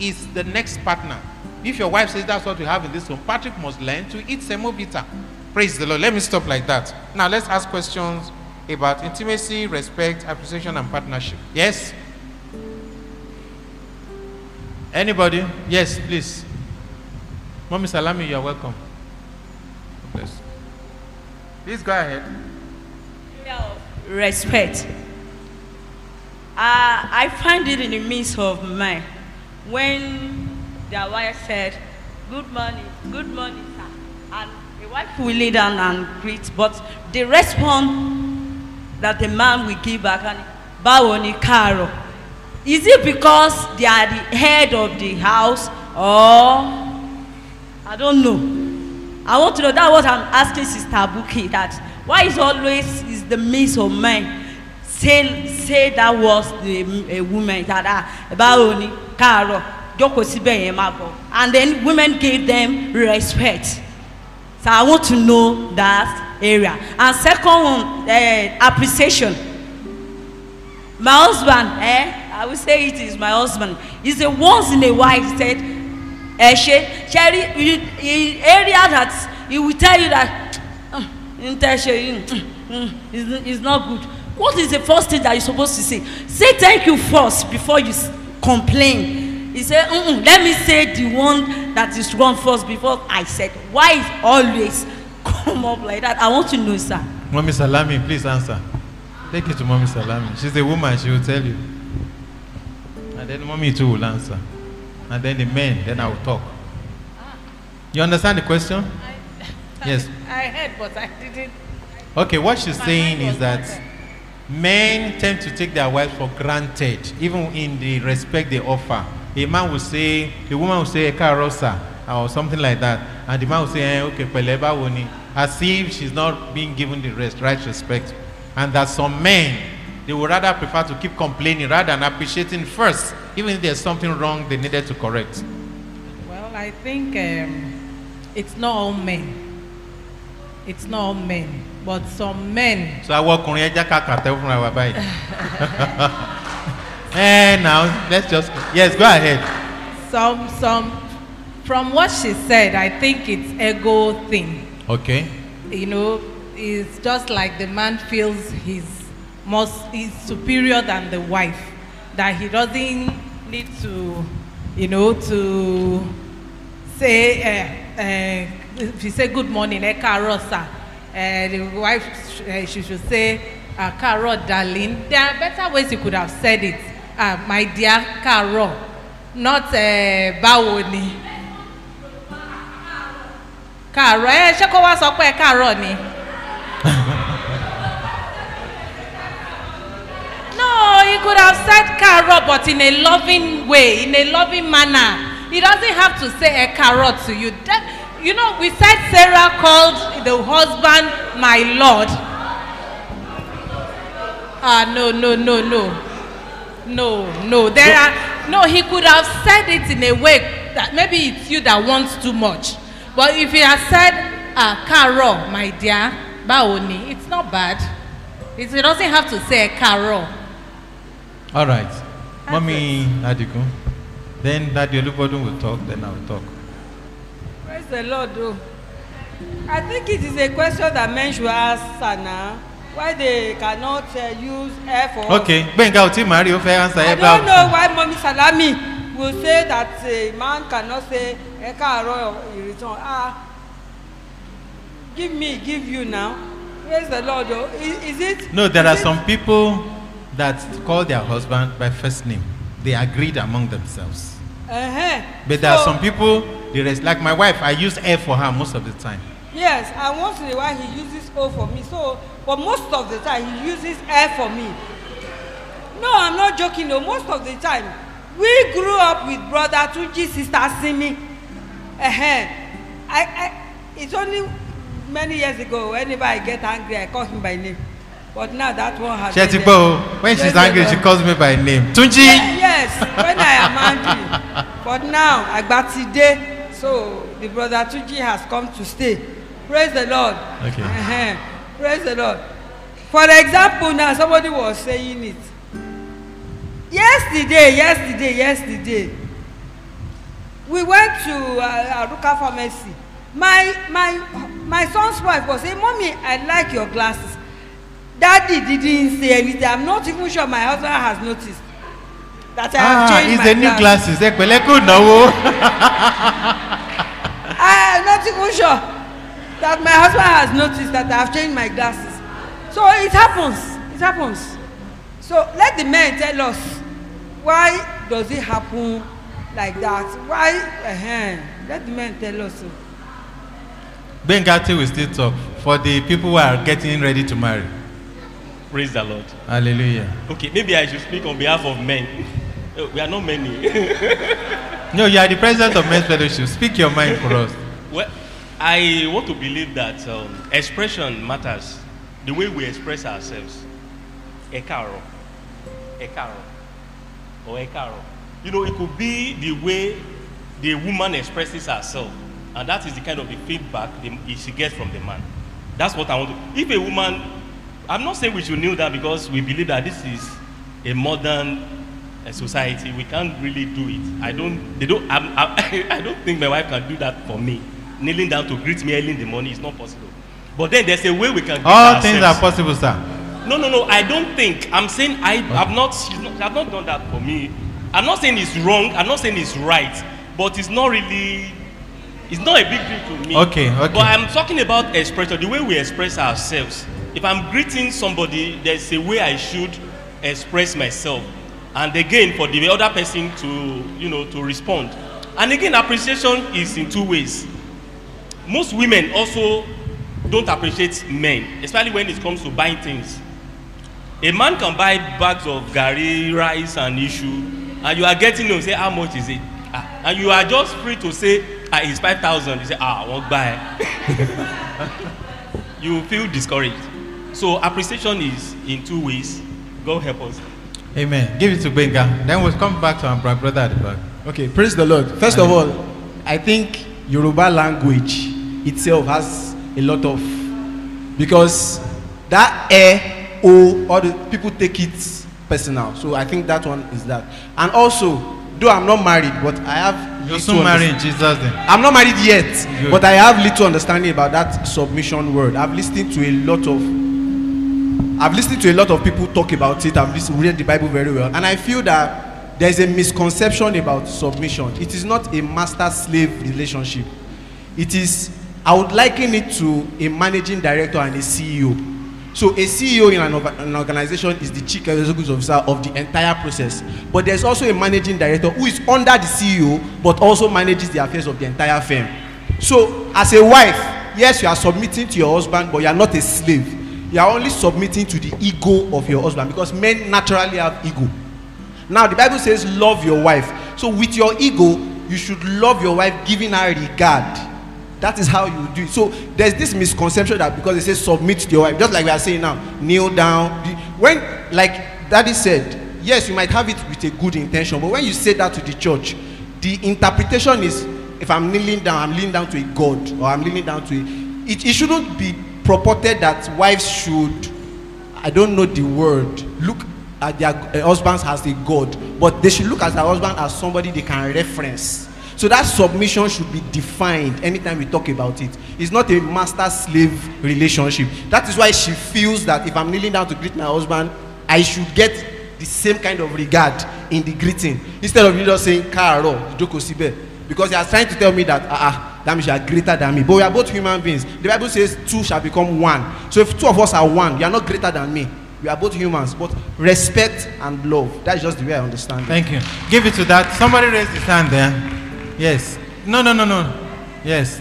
is the next partner. If your wife says that's what we have in this home, Patrick must learn to eat semovita. Praise the Lord. Let me stop like that. Now let's ask questions about intimacy, respect, appreciation, and partnership. Yes? Anybody? Yes, please. Mommy Salami, you are welcome. Bless. Please go ahead. respect. Uh, I find it in the midst of men when their wife said, Good morning, good morning, sir. And the wife will lay down and greet, but the response that the man will give back, and Báwo ni káàárọ̀. Is it because they are the head of the house or I don't know. I want to know that what I'm asking Sister Buki that why is always is the midst of men say say that was the a woman that ah báwo ni? Káàárọ̀ jókòó síbẹ̀ yẹn and then women gave them respect. So I want to know that area. And second one uh, appreciation. My husband eh I will say it is my husband. He's a once in a while he said, ẹ ṣe ṣe area that he will tell you that n tẹ ṣe yìí is not good. What is the first thing that you suppose to say? Say thank you first before you complain. He say mm -mm, let me say the one that is wrong first before I said why it always come up like that? I want to know sir. Mommy Salami, please answer. Take it to Mommy Salami. She's a woman, she will tell you. And then Mommy too will answer. And then the men, then I will talk. You understand the question? Yes. I heard, but I didn't. Okay, what she's saying is that men tend to take their wives for granted, even in the respect they offer. A man will say, a woman will say, Eka Rosa, or something like that. And the man will say, eh, okay, pẹ̀lẹ́ báwo ni, as if she's not being given the rest, right respect. And that some men, they would rather prefer to keep complaining rather than appreciating first, even if there's something wrong they needed to correct. Well, I think um, it's not all men. It's not all men, but some men. So àwọn ọkùnrin ẹja ká kàtẹ́ fúnra wa báyìí. Eh, now, let's just, yes, go ahead. Some, some. From what she said, I think it's ego thing. Okay. You know, it's just like the man feels he's most he's superior than the wife, that he doesn't need to, you know, to say, uh, uh, if you say good morning, eh, Carol, sir, uh, the wife, uh, she should say, uh, Carol, darling. There are better ways you could have said it. Uh, my dear Carol, not uh, báwo ni. Carol, ẹ ṣé kó wá sọ pé ẹ Carol ni. He could have said Carol, but in a loving way, in a loving manner. He doesn't have to say a carrot to you. That, you know, we said Sarah called the husband my Lord. Ah, no, no, no, no. No, no. There are, no, he could have said it in a way that maybe it's you that wants too much. But if he has said, ah, Carol, my dear, Baoni, it's not bad. It, doesn't have to say Carol. All right. Mommy Adigun. Then Daddy Olubodun will talk, then I will talk. Praise the Lord, though. I think it is a question that men should answer now. Why they cannot uh, use F or. Okay, màá rí ó fẹ́ answer I don't know why Mommy Salami will say that a man cannot say Ẹ káàárọ̀ in return. Ah, give me, give you now. Praise the Lord, though. Is, is it? No, there are is it- some people that call their husband by first name. They agreed among themselves. Uh-huh. But there are So- some people, the rest, like my wife, I use F for her most of the time. Yes, and once in a while he uses O for me. So, but most of the time he uses F for me. No, I'm not joking. No, most of the time we grew up with brother Tunji, sister Simi. Uh-huh. I, I, it's only many years ago. Whenever I get angry, I call him by name. But now that one has. Ṣé ti gbọ́ o? When she's angry, she calls me by name. Tunji! Ye- Yes, when I am angry. But now, Agbatide, so the brother Tuji has come to stay. Praise the Lord. Okay. Uh-huh. Praise the Lord. For example, now somebody was saying it. Yesterday, yesterday, yesterday, we went to uh, Aruka pharmacy. My my my son's wife was saying, "Mommy, I like your glasses." Daddy didn't say anything. I'm not even sure my husband has noticed that I have Ah, changed it's my the new glasses. glasses. Ẹ pẹ̀lẹ́ kò náwó. I am not even sure that my husband has noticed that I have changed my glasses. So it happens. It happens. So let the men tell us why does it happen like that? Why? Uh-huh. Let the men tell us. So. Bengati will still talk for the people who are getting ready to marry. Praise the Lord. Hallelujah. Okay, maybe I should speak on behalf of men. Uh, We are not many. No, you are the president of men's fellowship. Speak your mind for us. well, I want to believe that um, expression matters. The way we express ourselves. Ẹ káàárọ̀, or káàárọ̀. You know, it could be the way the woman expresses herself, and that is the kind of the feedback the, she gets from the man. That's what I want to. If a woman, I'm not saying we should kneel down because we believe that this is a modern a society, we can't really do it. I don't, they don't, I'm, I, I don't think my wife can do that for me. Kneeling down to greet me early in the morning is not possible. But then there's a way we can All things are ourselves. possible, sir. No, no, no. I don't think. I'm saying I have not. I've not done that for me. I'm not saying it's wrong. I'm not saying it's right. But it's not really. It's not a big deal to me. Okay, okay. But I'm talking about expression. The way we express ourselves. If I'm greeting somebody, there's a way I should express myself. And again, for the other person to, you know, to respond. And again, appreciation is in two ways. Most women also don't appreciate men, especially when it comes to buying things. A man can buy bags of gari, rice, and issue, and you are getting them say how much is it? Ah, and you are just free to say ah it's five thousand. You say ah I won't buy. you feel discouraged. So appreciation is in two ways. God help us. Amen. Give it to Benga. Then we'll come back to our bro- brother at the back. Okay, praise the Lord. First of all, I think Yoruba language itself has a lot of because that air o all the people take it personal. So I think that one is that. And also, though I'm not married, but I have You'll little in underst- Jesus' name. I'm not married yet, Good. but I have little understanding about that submission word. I've listened to a lot of I've listened to a lot of people talk about it. I've read the Bible very well, and I feel that there is a misconception about submission. It is not a master-slave relationship. It is. I would liken it to a managing director and a CEO. So a CEO in an, an organization is the chief executive officer of the entire process. But there's also a managing director who is under the CEO but also manages the affairs of the entire firm. So as a wife, yes, you are submitting to your husband, but you are not a slave. You are only submitting to the ego of your husband because men naturally have ego. Now the Bible says love your wife. So with your ego, you should love your wife giving her regard. That is how you do it. So there's this misconception that because they say submit to your wife, just like we are saying now, kneel down. When, like Daddy said, yes, you might have it with a good intention, but when you say that to the church, the interpretation is if I'm kneeling down, I'm kneeling down to a God or I'm kneeling down to a. It, it shouldn't be purported that wives should I don't know the word. Look at their uh, husbands as a god, but they should look at their husband as somebody they can reference. So that submission should be defined anytime we talk about it. It's not a master-slave relationship. That is why she feels that if I'm kneeling down to greet my husband, I should get the same kind of regard in the greeting instead of you just saying "Kaaro, Joko Sibe," because they are trying to tell me that ah ah that means you are greater than me. But we are both human beings. The Bible says two shall become one. So if two of us are one, you are not greater than me. We are both humans, but respect and love. That's just the way I understand it. Thank you. Give it to that. Somebody raised his hand there. Yes. No, no, no, no. Yes.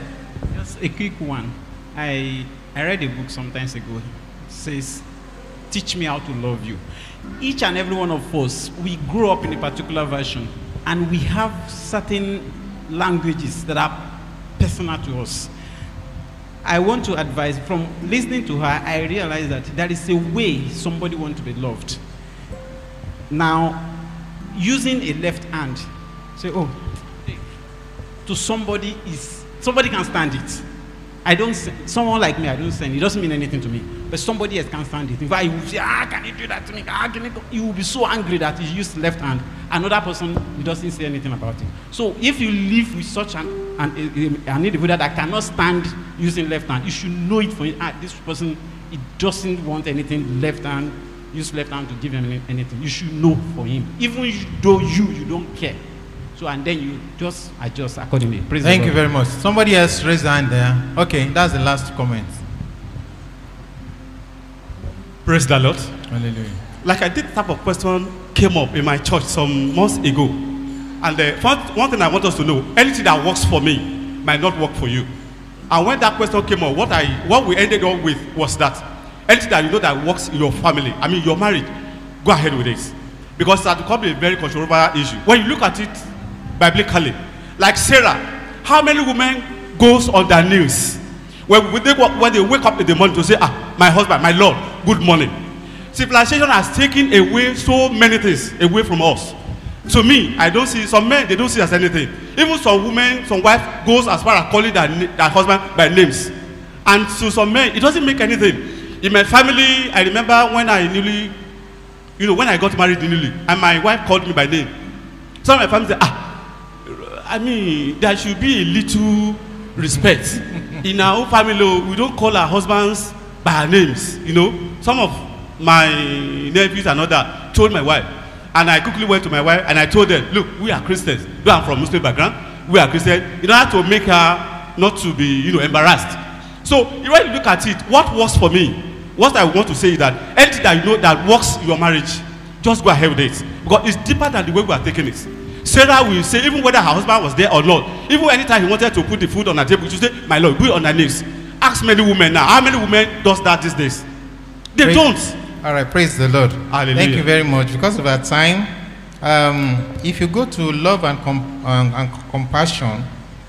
Just a quick one. I I read a book some times ago. It says, "Teach me how to love you." Each and every one of us, we grow up in a particular version, and we have certain languages that are personal to us. I want to advise from listening to her, I realized that there is a way somebody wants to be loved. Now, using a left hand, say, oh, to somebody is somebody can stand it. I don't someone like me, I don't send it doesn't mean anything to me. But somebody else can stand it. In fact, you will say, ah, can you do that to me? Ah, can you, go-" you will be so angry that you use left hand. Another person who doesn't say anything about it. So if you live with such an, an, an individual that cannot stand using left hand, you should know it for him. Ah, this person, it doesn't want anything left hand, use left hand to give him any- anything. You should know for him. Even though you, you don't care. So and then you just adjust accordingly. Praise Thank you very much. Somebody else raised their hand there. Okay, that's the last comment. Praise the Lord. Hallelujah. Like I did type of question came up in my church some months ago. And the first, one thing I want us to know, anything that works for me might not work for you. And when that question came up, what I what we ended up with was that anything that you know that works in your family, I mean you're married, go ahead with it. Because that become a very controversial issue. When you look at it biblically, like Sarah, how many women goes on their knees when, they, when they wake up in the morning to say, ah, my husband, my Lord, good morning. Civilization has taken away so many things away from us. To me, I don't see some men they don't see as anything. Even some women, some wife goes as far as calling their, their husband by names. And to some men, it doesn't make anything. In my family, I remember when I newly you know, when I got married newly, and my wife called me by name. Some of my family said, ah, I mean, there should be a little respect. In our own family, we don't call our husbands by our names, you know. Some of my nephews and other told my wife, and I quickly went to my wife and I told them, look, we are Christians. Though I'm from Muslim background, we are Christians. In order to make her not to be, you know, embarrassed. So when you look at it, what works for me, what I want to say is that anything that you know that works in your marriage, just go ahead with it. Because it's deeper than the way we are taking it. Sarah will say, even whether her husband was there or not, even anytime he wanted to put the food on the table, she say, my lord, put it on her knees. Ask many women now, how many women does that these days? They Praise- don't. All right, praise the Lord. Hallelujah. Thank you very much. Because of our time, um, if you go to love and, com- um, and compassion,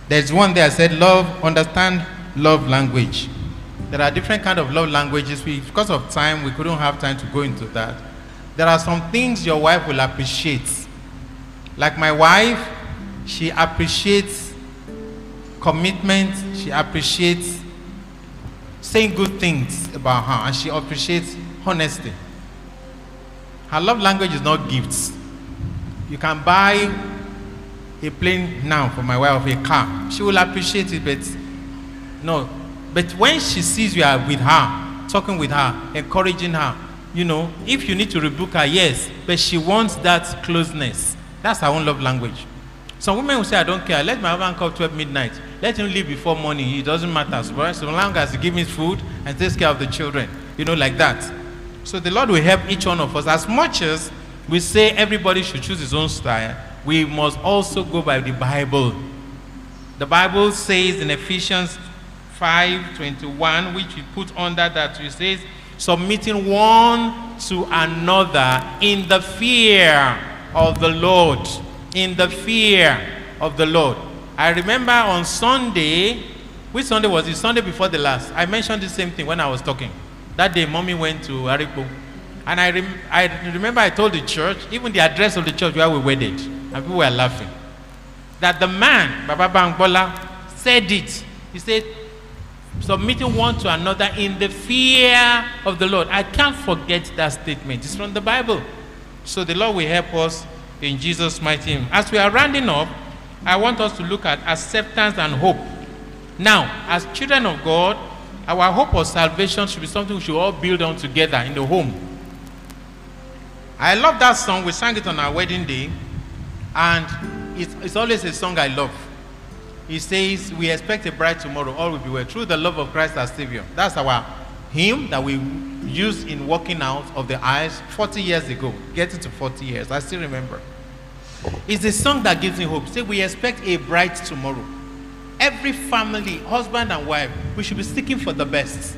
there's one there I said love, understand love language. There are different kind of love languages. We, because of time, we couldn't have time to go into that. There are some things your wife will appreciate. Like my wife, she appreciates commitment. She appreciates saying good things about her, and she appreciates honesty. Her love language is not gifts. You can buy a plane now for my wife, a car. She will appreciate it, but no. But when she sees you are with her, talking with her, encouraging her, you know, if you need to rebuke her, yes, but she wants that closeness. That's her own love language. Some women will say, I don't care. Let my husband come 12 midnight. Let him leave before morning. It doesn't matter. So long as he gives me food and takes care of the children. You know, like that. So the Lord will help each one of us. As much as we say everybody should choose his own style, we must also go by the Bible. The Bible says in Ephesians 5:21, which we put under that, it says, submitting one to another in the fear of the Lord. In the fear of the Lord. I remember on Sunday, which Sunday was it? Sunday before the last. I mentioned the same thing when I was talking. That day, mommy went to Aripo. And I, rem- I remember I told the church, even the address of the church where we wedded, and people were laughing, that the man, Baba Bangbola, said it. He said, submitting one to another in the fear of the Lord. I can't forget that statement. It's from the Bible. So the Lord will help us in Jesus' mighty name. As we are rounding up, I want us to look at acceptance and hope. Now, as children of God, our hope of salvation should be something we should all build on together in the home. I love that song. We sang it on our wedding day, and it's, it's always a song I love. It says, We expect a bright tomorrow, all will be well. Through the love of Christ our Savior. That's our hymn that we used in walking out of the eyes 40 years ago, getting to 40 years. I still remember. It's a song that gives me hope. Say, We expect a bright tomorrow. Every family, husband and wife, we should be seeking for the best.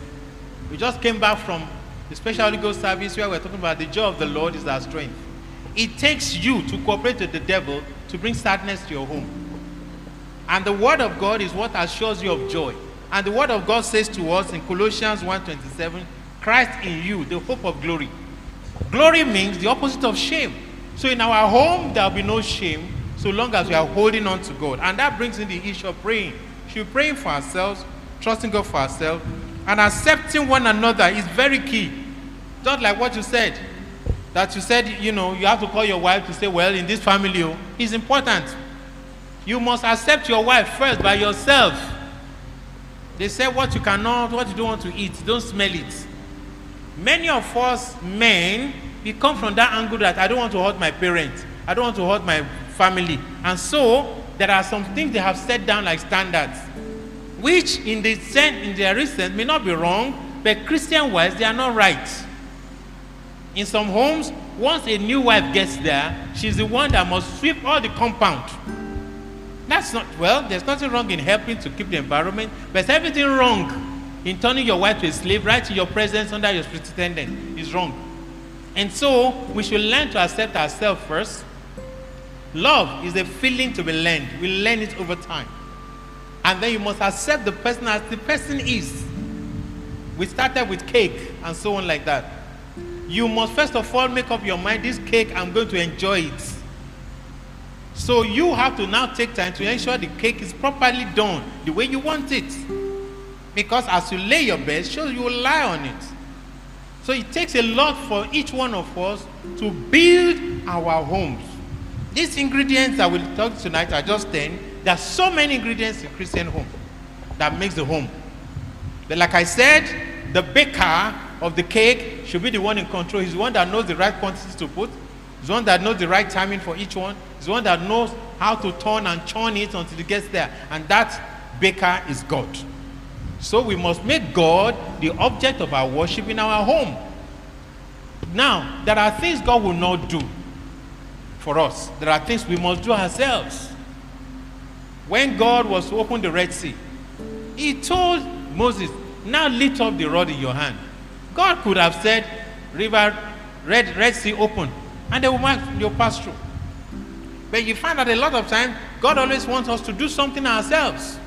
We just came back from the special Ghost service where we're talking about the joy of the Lord is our strength. It takes you to cooperate with the devil to bring sadness to your home. And the word of God is what assures you of joy. And the word of God says to us in Colossians 1:27, Christ in you, the hope of glory. Glory means the opposite of shame. So in our home, there will be no shame so long as we are holding on to God. And that brings in the issue of praying. Should praying for ourselves, trusting God for ourselves, and accepting one another is very key. Just like what you said. That you said, you know, you have to call your wife to say, well, in this family, oh, it's important. You must accept your wife first by yourself. They say what you cannot, what you don't want to eat, don't smell it. Many of us men, we come from that angle that I don't want to hurt my parents, I don't want to hurt my family. And so there are some things they have set down like standards, which in the sense, in their recent may not be wrong, but Christian wise, they are not right. In some homes, once a new wife gets there, she's the one that must sweep all the compound. That's not, well, there's nothing wrong in helping to keep the environment, but everything wrong in turning your wife to a slave right in your presence under your superintendent is wrong. And so we should learn to accept ourselves first. Love is a feeling to be learned. We learn it over time. And then you must accept the person as the person is. We started with cake and so on like that. You must first of all make up your mind this cake, I'm going to enjoy it. So you have to now take time to ensure the cake is properly done the way you want it. Because as you lay your bed, sure you will lie on it. So it takes a lot for each one of us to build our homes. These ingredients that we'll talk tonight are just 10. There are so many ingredients in Christian home that makes the home. But like I said, the baker of the cake should be the one in control. He's the one that knows the right quantities to put. He's the one that knows the right timing for each one. He's the one that knows how to turn and churn it until it gets there. And that baker is God. So we must make God the object of our worship in our home. Now, there are things God will not do for us. There are things we must do ourselves. When God was to open the Red Sea, He told Moses, Now lift up the rod in your hand. God could have said, River, Red, Red Sea open, and they will mark your pass through. But you find that a lot of times, God always wants us to do something ourselves.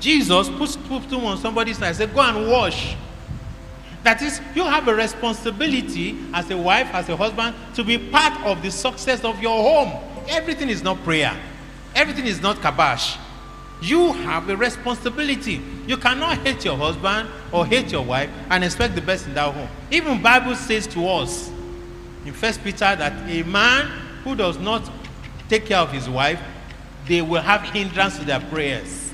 Jesus puts put on somebody's side, said, Go and wash. That is, you have a responsibility as a wife, as a husband, to be part of the success of your home. Everything is not prayer, everything is not kabash. You have a responsibility. You cannot hate your husband or hate your wife and expect the best in that home. Even Bible says to us in First Peter that a man who does not take care of his wife, they will have hindrance to their prayers.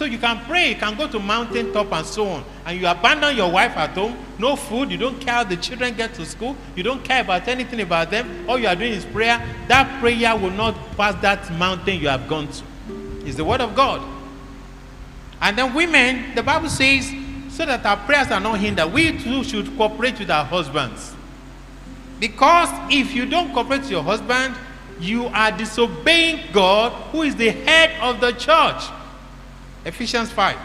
So you can pray, you can go to mountain top and so on, and you abandon your wife at home, no food, you don't care how the children get to school, you don't care about anything about them, all you are doing is prayer. That prayer will not pass that mountain you have gone to. It's the word of God. And then women, the Bible says, so that our prayers are not hindered, we too should cooperate with our husbands. Because if you don't cooperate with your husband, you are disobeying God, who is the head of the church. Ephesians 5.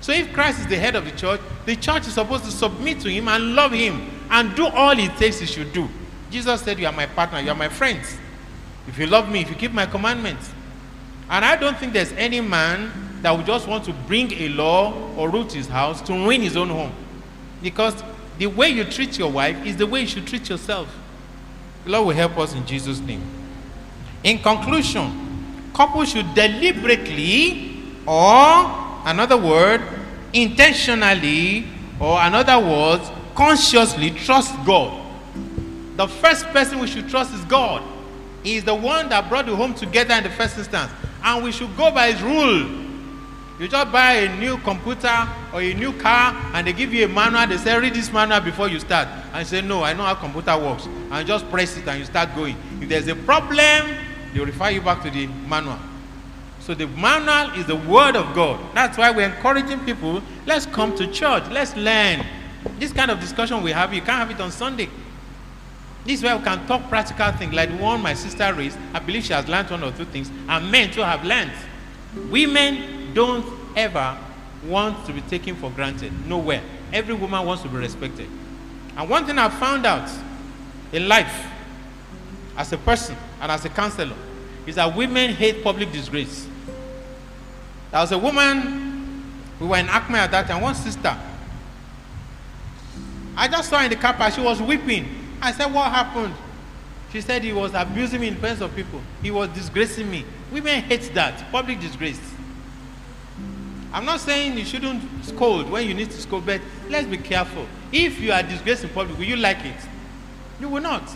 So if Christ is the head of the church, the church is supposed to submit to him and love him and do all he takes he should do. Jesus said, You are my partner, you are my friends. If you love me, if you keep my commandments. And I don't think there's any man that would just want to bring a law or rule his house to ruin his own home. Because the way you treat your wife is the way you should treat yourself. The Lord will help us in Jesus' name. In conclusion, couples should deliberately or another word intentionally or another word consciously trust god. The first person we should trust is god. He is the one that brought the home together in the first instance. And we should go by his rule. You just buy a new computer or a new car and they give you a manual. They say read this manual before you start. And you say no i know how computer works. And just press it and you start going. If there's a problem they refer you back to the manual so the manual is the word of God. That's why we're encouraging people, let's come to church, let's learn. This kind of discussion we have, you can't have it on Sunday. This way we can talk practical things like the one my sister raised. I believe she has learned one or two things, and men too have learned. Women don't ever want to be taken for granted. Nowhere. Every woman wants to be respected. And one thing I found out in life, as a person and as a counselor, is that women hate public disgrace. There was a woman, we were in Acme at that time, one sister. I just saw in the car park, she was weeping. I said, What happened? She said he was abusing me in front of people. He was disgracing me. Women hate that, public disgrace. I'm not saying you shouldn't scold when you need to scold, but let's be careful. If you are disgraced in public, will you like it? You will not.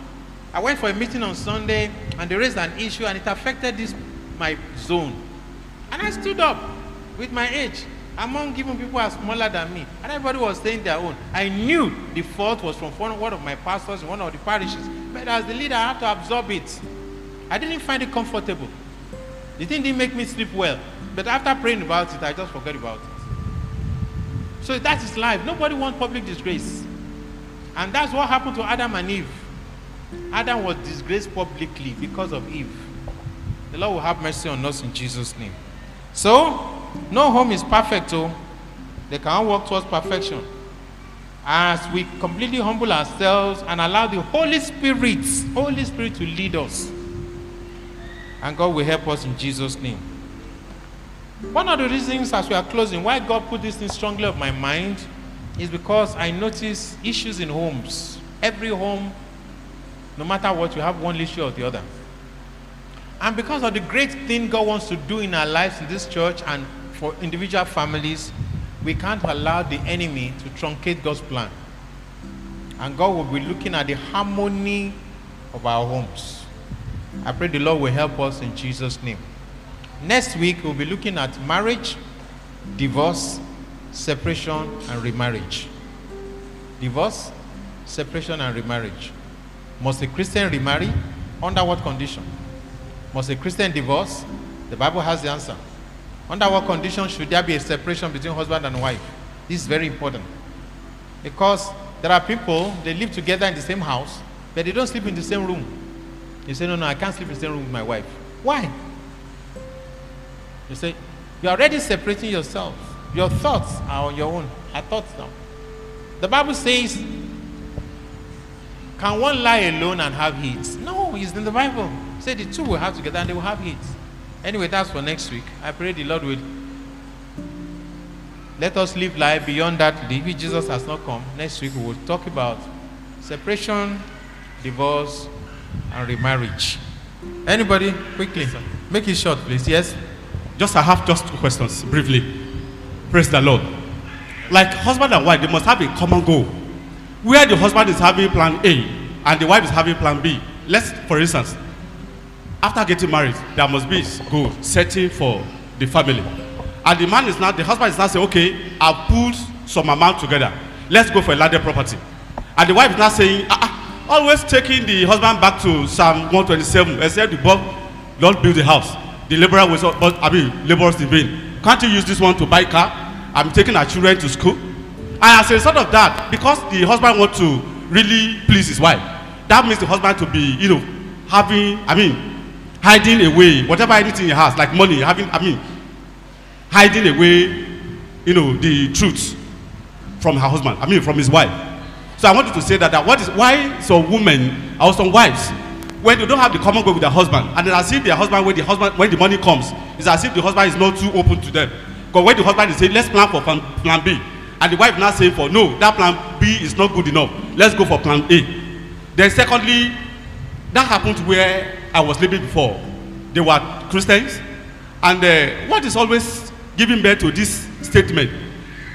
I went for a meeting on Sunday and they raised an issue and it affected this my zone. And I stood up with my age among even people who are smaller than me. And everybody was saying their own. I knew the fault was from one of my pastors in one of the parishes. But as the leader, I had to absorb it. I didn't find it comfortable. The thing didn't make me sleep well. But after praying about it, I just forgot about it. So that is life. Nobody wants public disgrace. And that's what happened to Adam and Eve. Adam was disgraced publicly because of Eve. The Lord will have mercy on us in Jesus' name. So, no home is perfect, oh. They cannot work towards perfection. As we completely humble ourselves and allow the Holy Spirit, Holy Spirit to lead us. And God will help us in Jesus' name. One of the reasons as we are closing why God put this thing strongly on my mind is because I notice issues in homes. Every home no matter what, you have one issue or the other. And because of the great thing God wants to do in our lives in this church and for individual families, we can't allow the enemy to truncate God's plan. And God will be looking at the harmony of our homes. I pray the Lord will help us in Jesus' name. Next week, we'll be looking at marriage, divorce, separation, and remarriage. Divorce, separation, and remarriage. Must a Christian remarry? Under what condition? Must a Christian divorce? The Bible has the answer. Under what condition should there be a separation between husband and wife? This is very important. Because there are people, they live together in the same house, but they don't sleep in the same room. You say, no, no, I can't sleep in the same room with my wife. Why? You say, you're already separating yourself. Your thoughts are on your own. I thoughts now. The Bible says, can one lie alone and have heat? No, it's in the Bible. Say the two will have together and they will have heat. Anyway, that's for next week. I pray the Lord will let us live life beyond that. If Jesus has not come, next week we will talk about separation, divorce, and remarriage. Anybody, quickly, make it short, please. Yes. Just I have just two questions briefly. Praise the Lord. Like husband and wife, they must have a common goal. Where the husband is having plan A and the wife is having plan B. Let's, for instance, after getting married, there must be goal setting for the family. And the man is now, the husband is now saying, okay, I'll put some amount together. Let's go for a landed property. And the wife is now saying, ah, ah, always taking the husband back to Psalm 127, except the Lord, Lord build the house. The laborer was, I mean, laborers in vain. Can't you use this one to buy car? I'm taking our children to school. And as a result of that, because the husband want to really please his wife, that means the husband to be, you know, having, I mean, hiding away whatever anything he has, like money, having, I mean, hiding away, you know, the truth from her husband, I mean, from his wife. So I wanted to say that, that what is, why some women or some wives, when they don't have the common goal with their husband, and then as if their husband, when the husband, when the money comes, it's as if the husband is not too open to them. Because when the husband is saying, let's plan for plan B, and the wife now saying for, no, that plan B is not good enough, let's go for plan A. Then secondly, that happened where I was living before. They were Christians, and uh, what is always giving birth to this statement?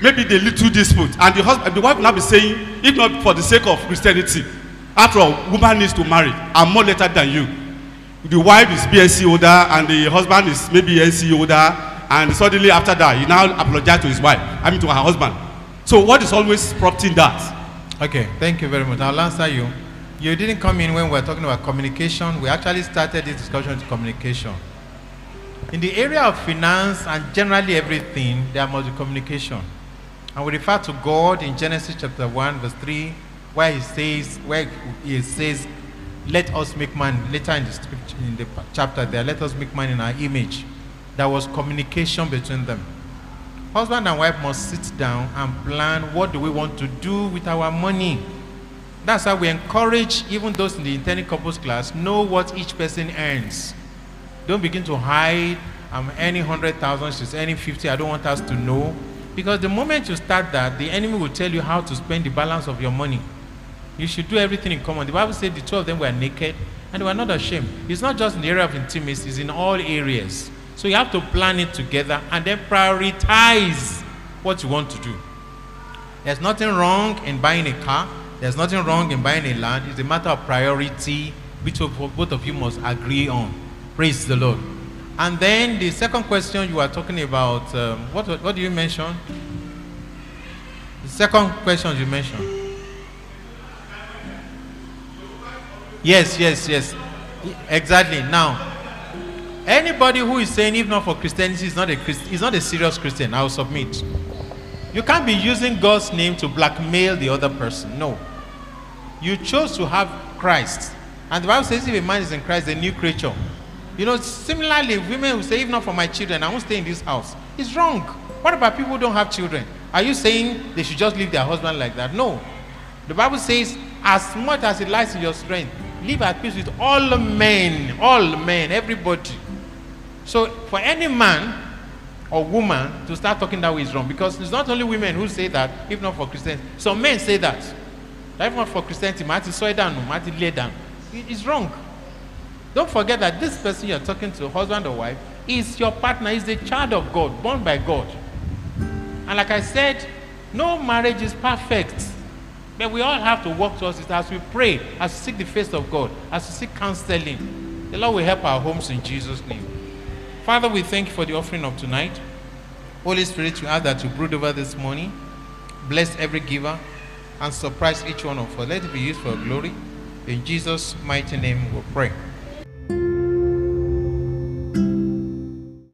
Maybe the little dispute, and the husband, the wife now be saying, if not for the sake of Christianity, after all, woman needs to marry. I'm more later than you. The wife is BSc older, and the husband is maybe NC older, and suddenly after that, he now apologize to his wife, I mean to her husband. So what is always prompting that? Okay, thank you very much. I'll answer you. You didn't come in when we were talking about communication. We actually started this discussion with communication. In the area of finance and generally everything, there must be communication. And we refer to God in Genesis chapter 1, verse 3, where he says, where he says, let us make man, later in the, scripture, in the chapter there, let us make man in our image. There was communication between them. Husband and wife must sit down and plan what do we want to do with our money. That's how we encourage even those in the intending couples class, know what each person earns. Don't begin to hide, I'm earning 100,000, she's earning 50, I don't want us to know. Because the moment you start that, the enemy will tell you how to spend the balance of your money. You should do everything in common. The Bible said the two of them were naked and they were not ashamed. It's not just in the area of intimacy, it's in all areas. So you have to plan it together and then prioritize what you want to do. There's nothing wrong in buying a car. There's nothing wrong in buying a land. It's a matter of priority which both of you must agree on. Praise the Lord. And then the second question you were talking about, um, what, what do you mention? The second question you mentioned. Yes, yes, yes. Exactly. Now, anybody who is saying if not for Christianity is not a Christ, is not a serious Christian, I will submit. You can't be using God's name to blackmail the other person. No. You chose to have Christ. And the Bible says if a man is in Christ, a new creature. You know, similarly, women will say, if not for my children, I won't stay in this house. It's wrong. What about people who don't have children? Are you saying they should just leave their husband like that? No. The Bible says, as much as it lies in your strength, live at peace with all men, all men, everybody. So for any man or woman to start talking that way is wrong because it's not only women who say that, if not for Christians. Some men say that. If not for Christianity, Marty soy down, Marty lay down. It's wrong. Don't forget that this person you're talking to, husband or wife, is your partner, is the child of God, born by God. And like I said, no marriage is perfect. But we all have to work towards it as we pray, as we seek the face of God, as we seek counseling. The Lord will help our homes in Jesus' name. Father, we thank you for the offering of tonight. Holy Spirit, we ask that you brood over this morning, bless every giver, and surprise each one of us. Let it be used for glory. In Jesus' mighty name we pray.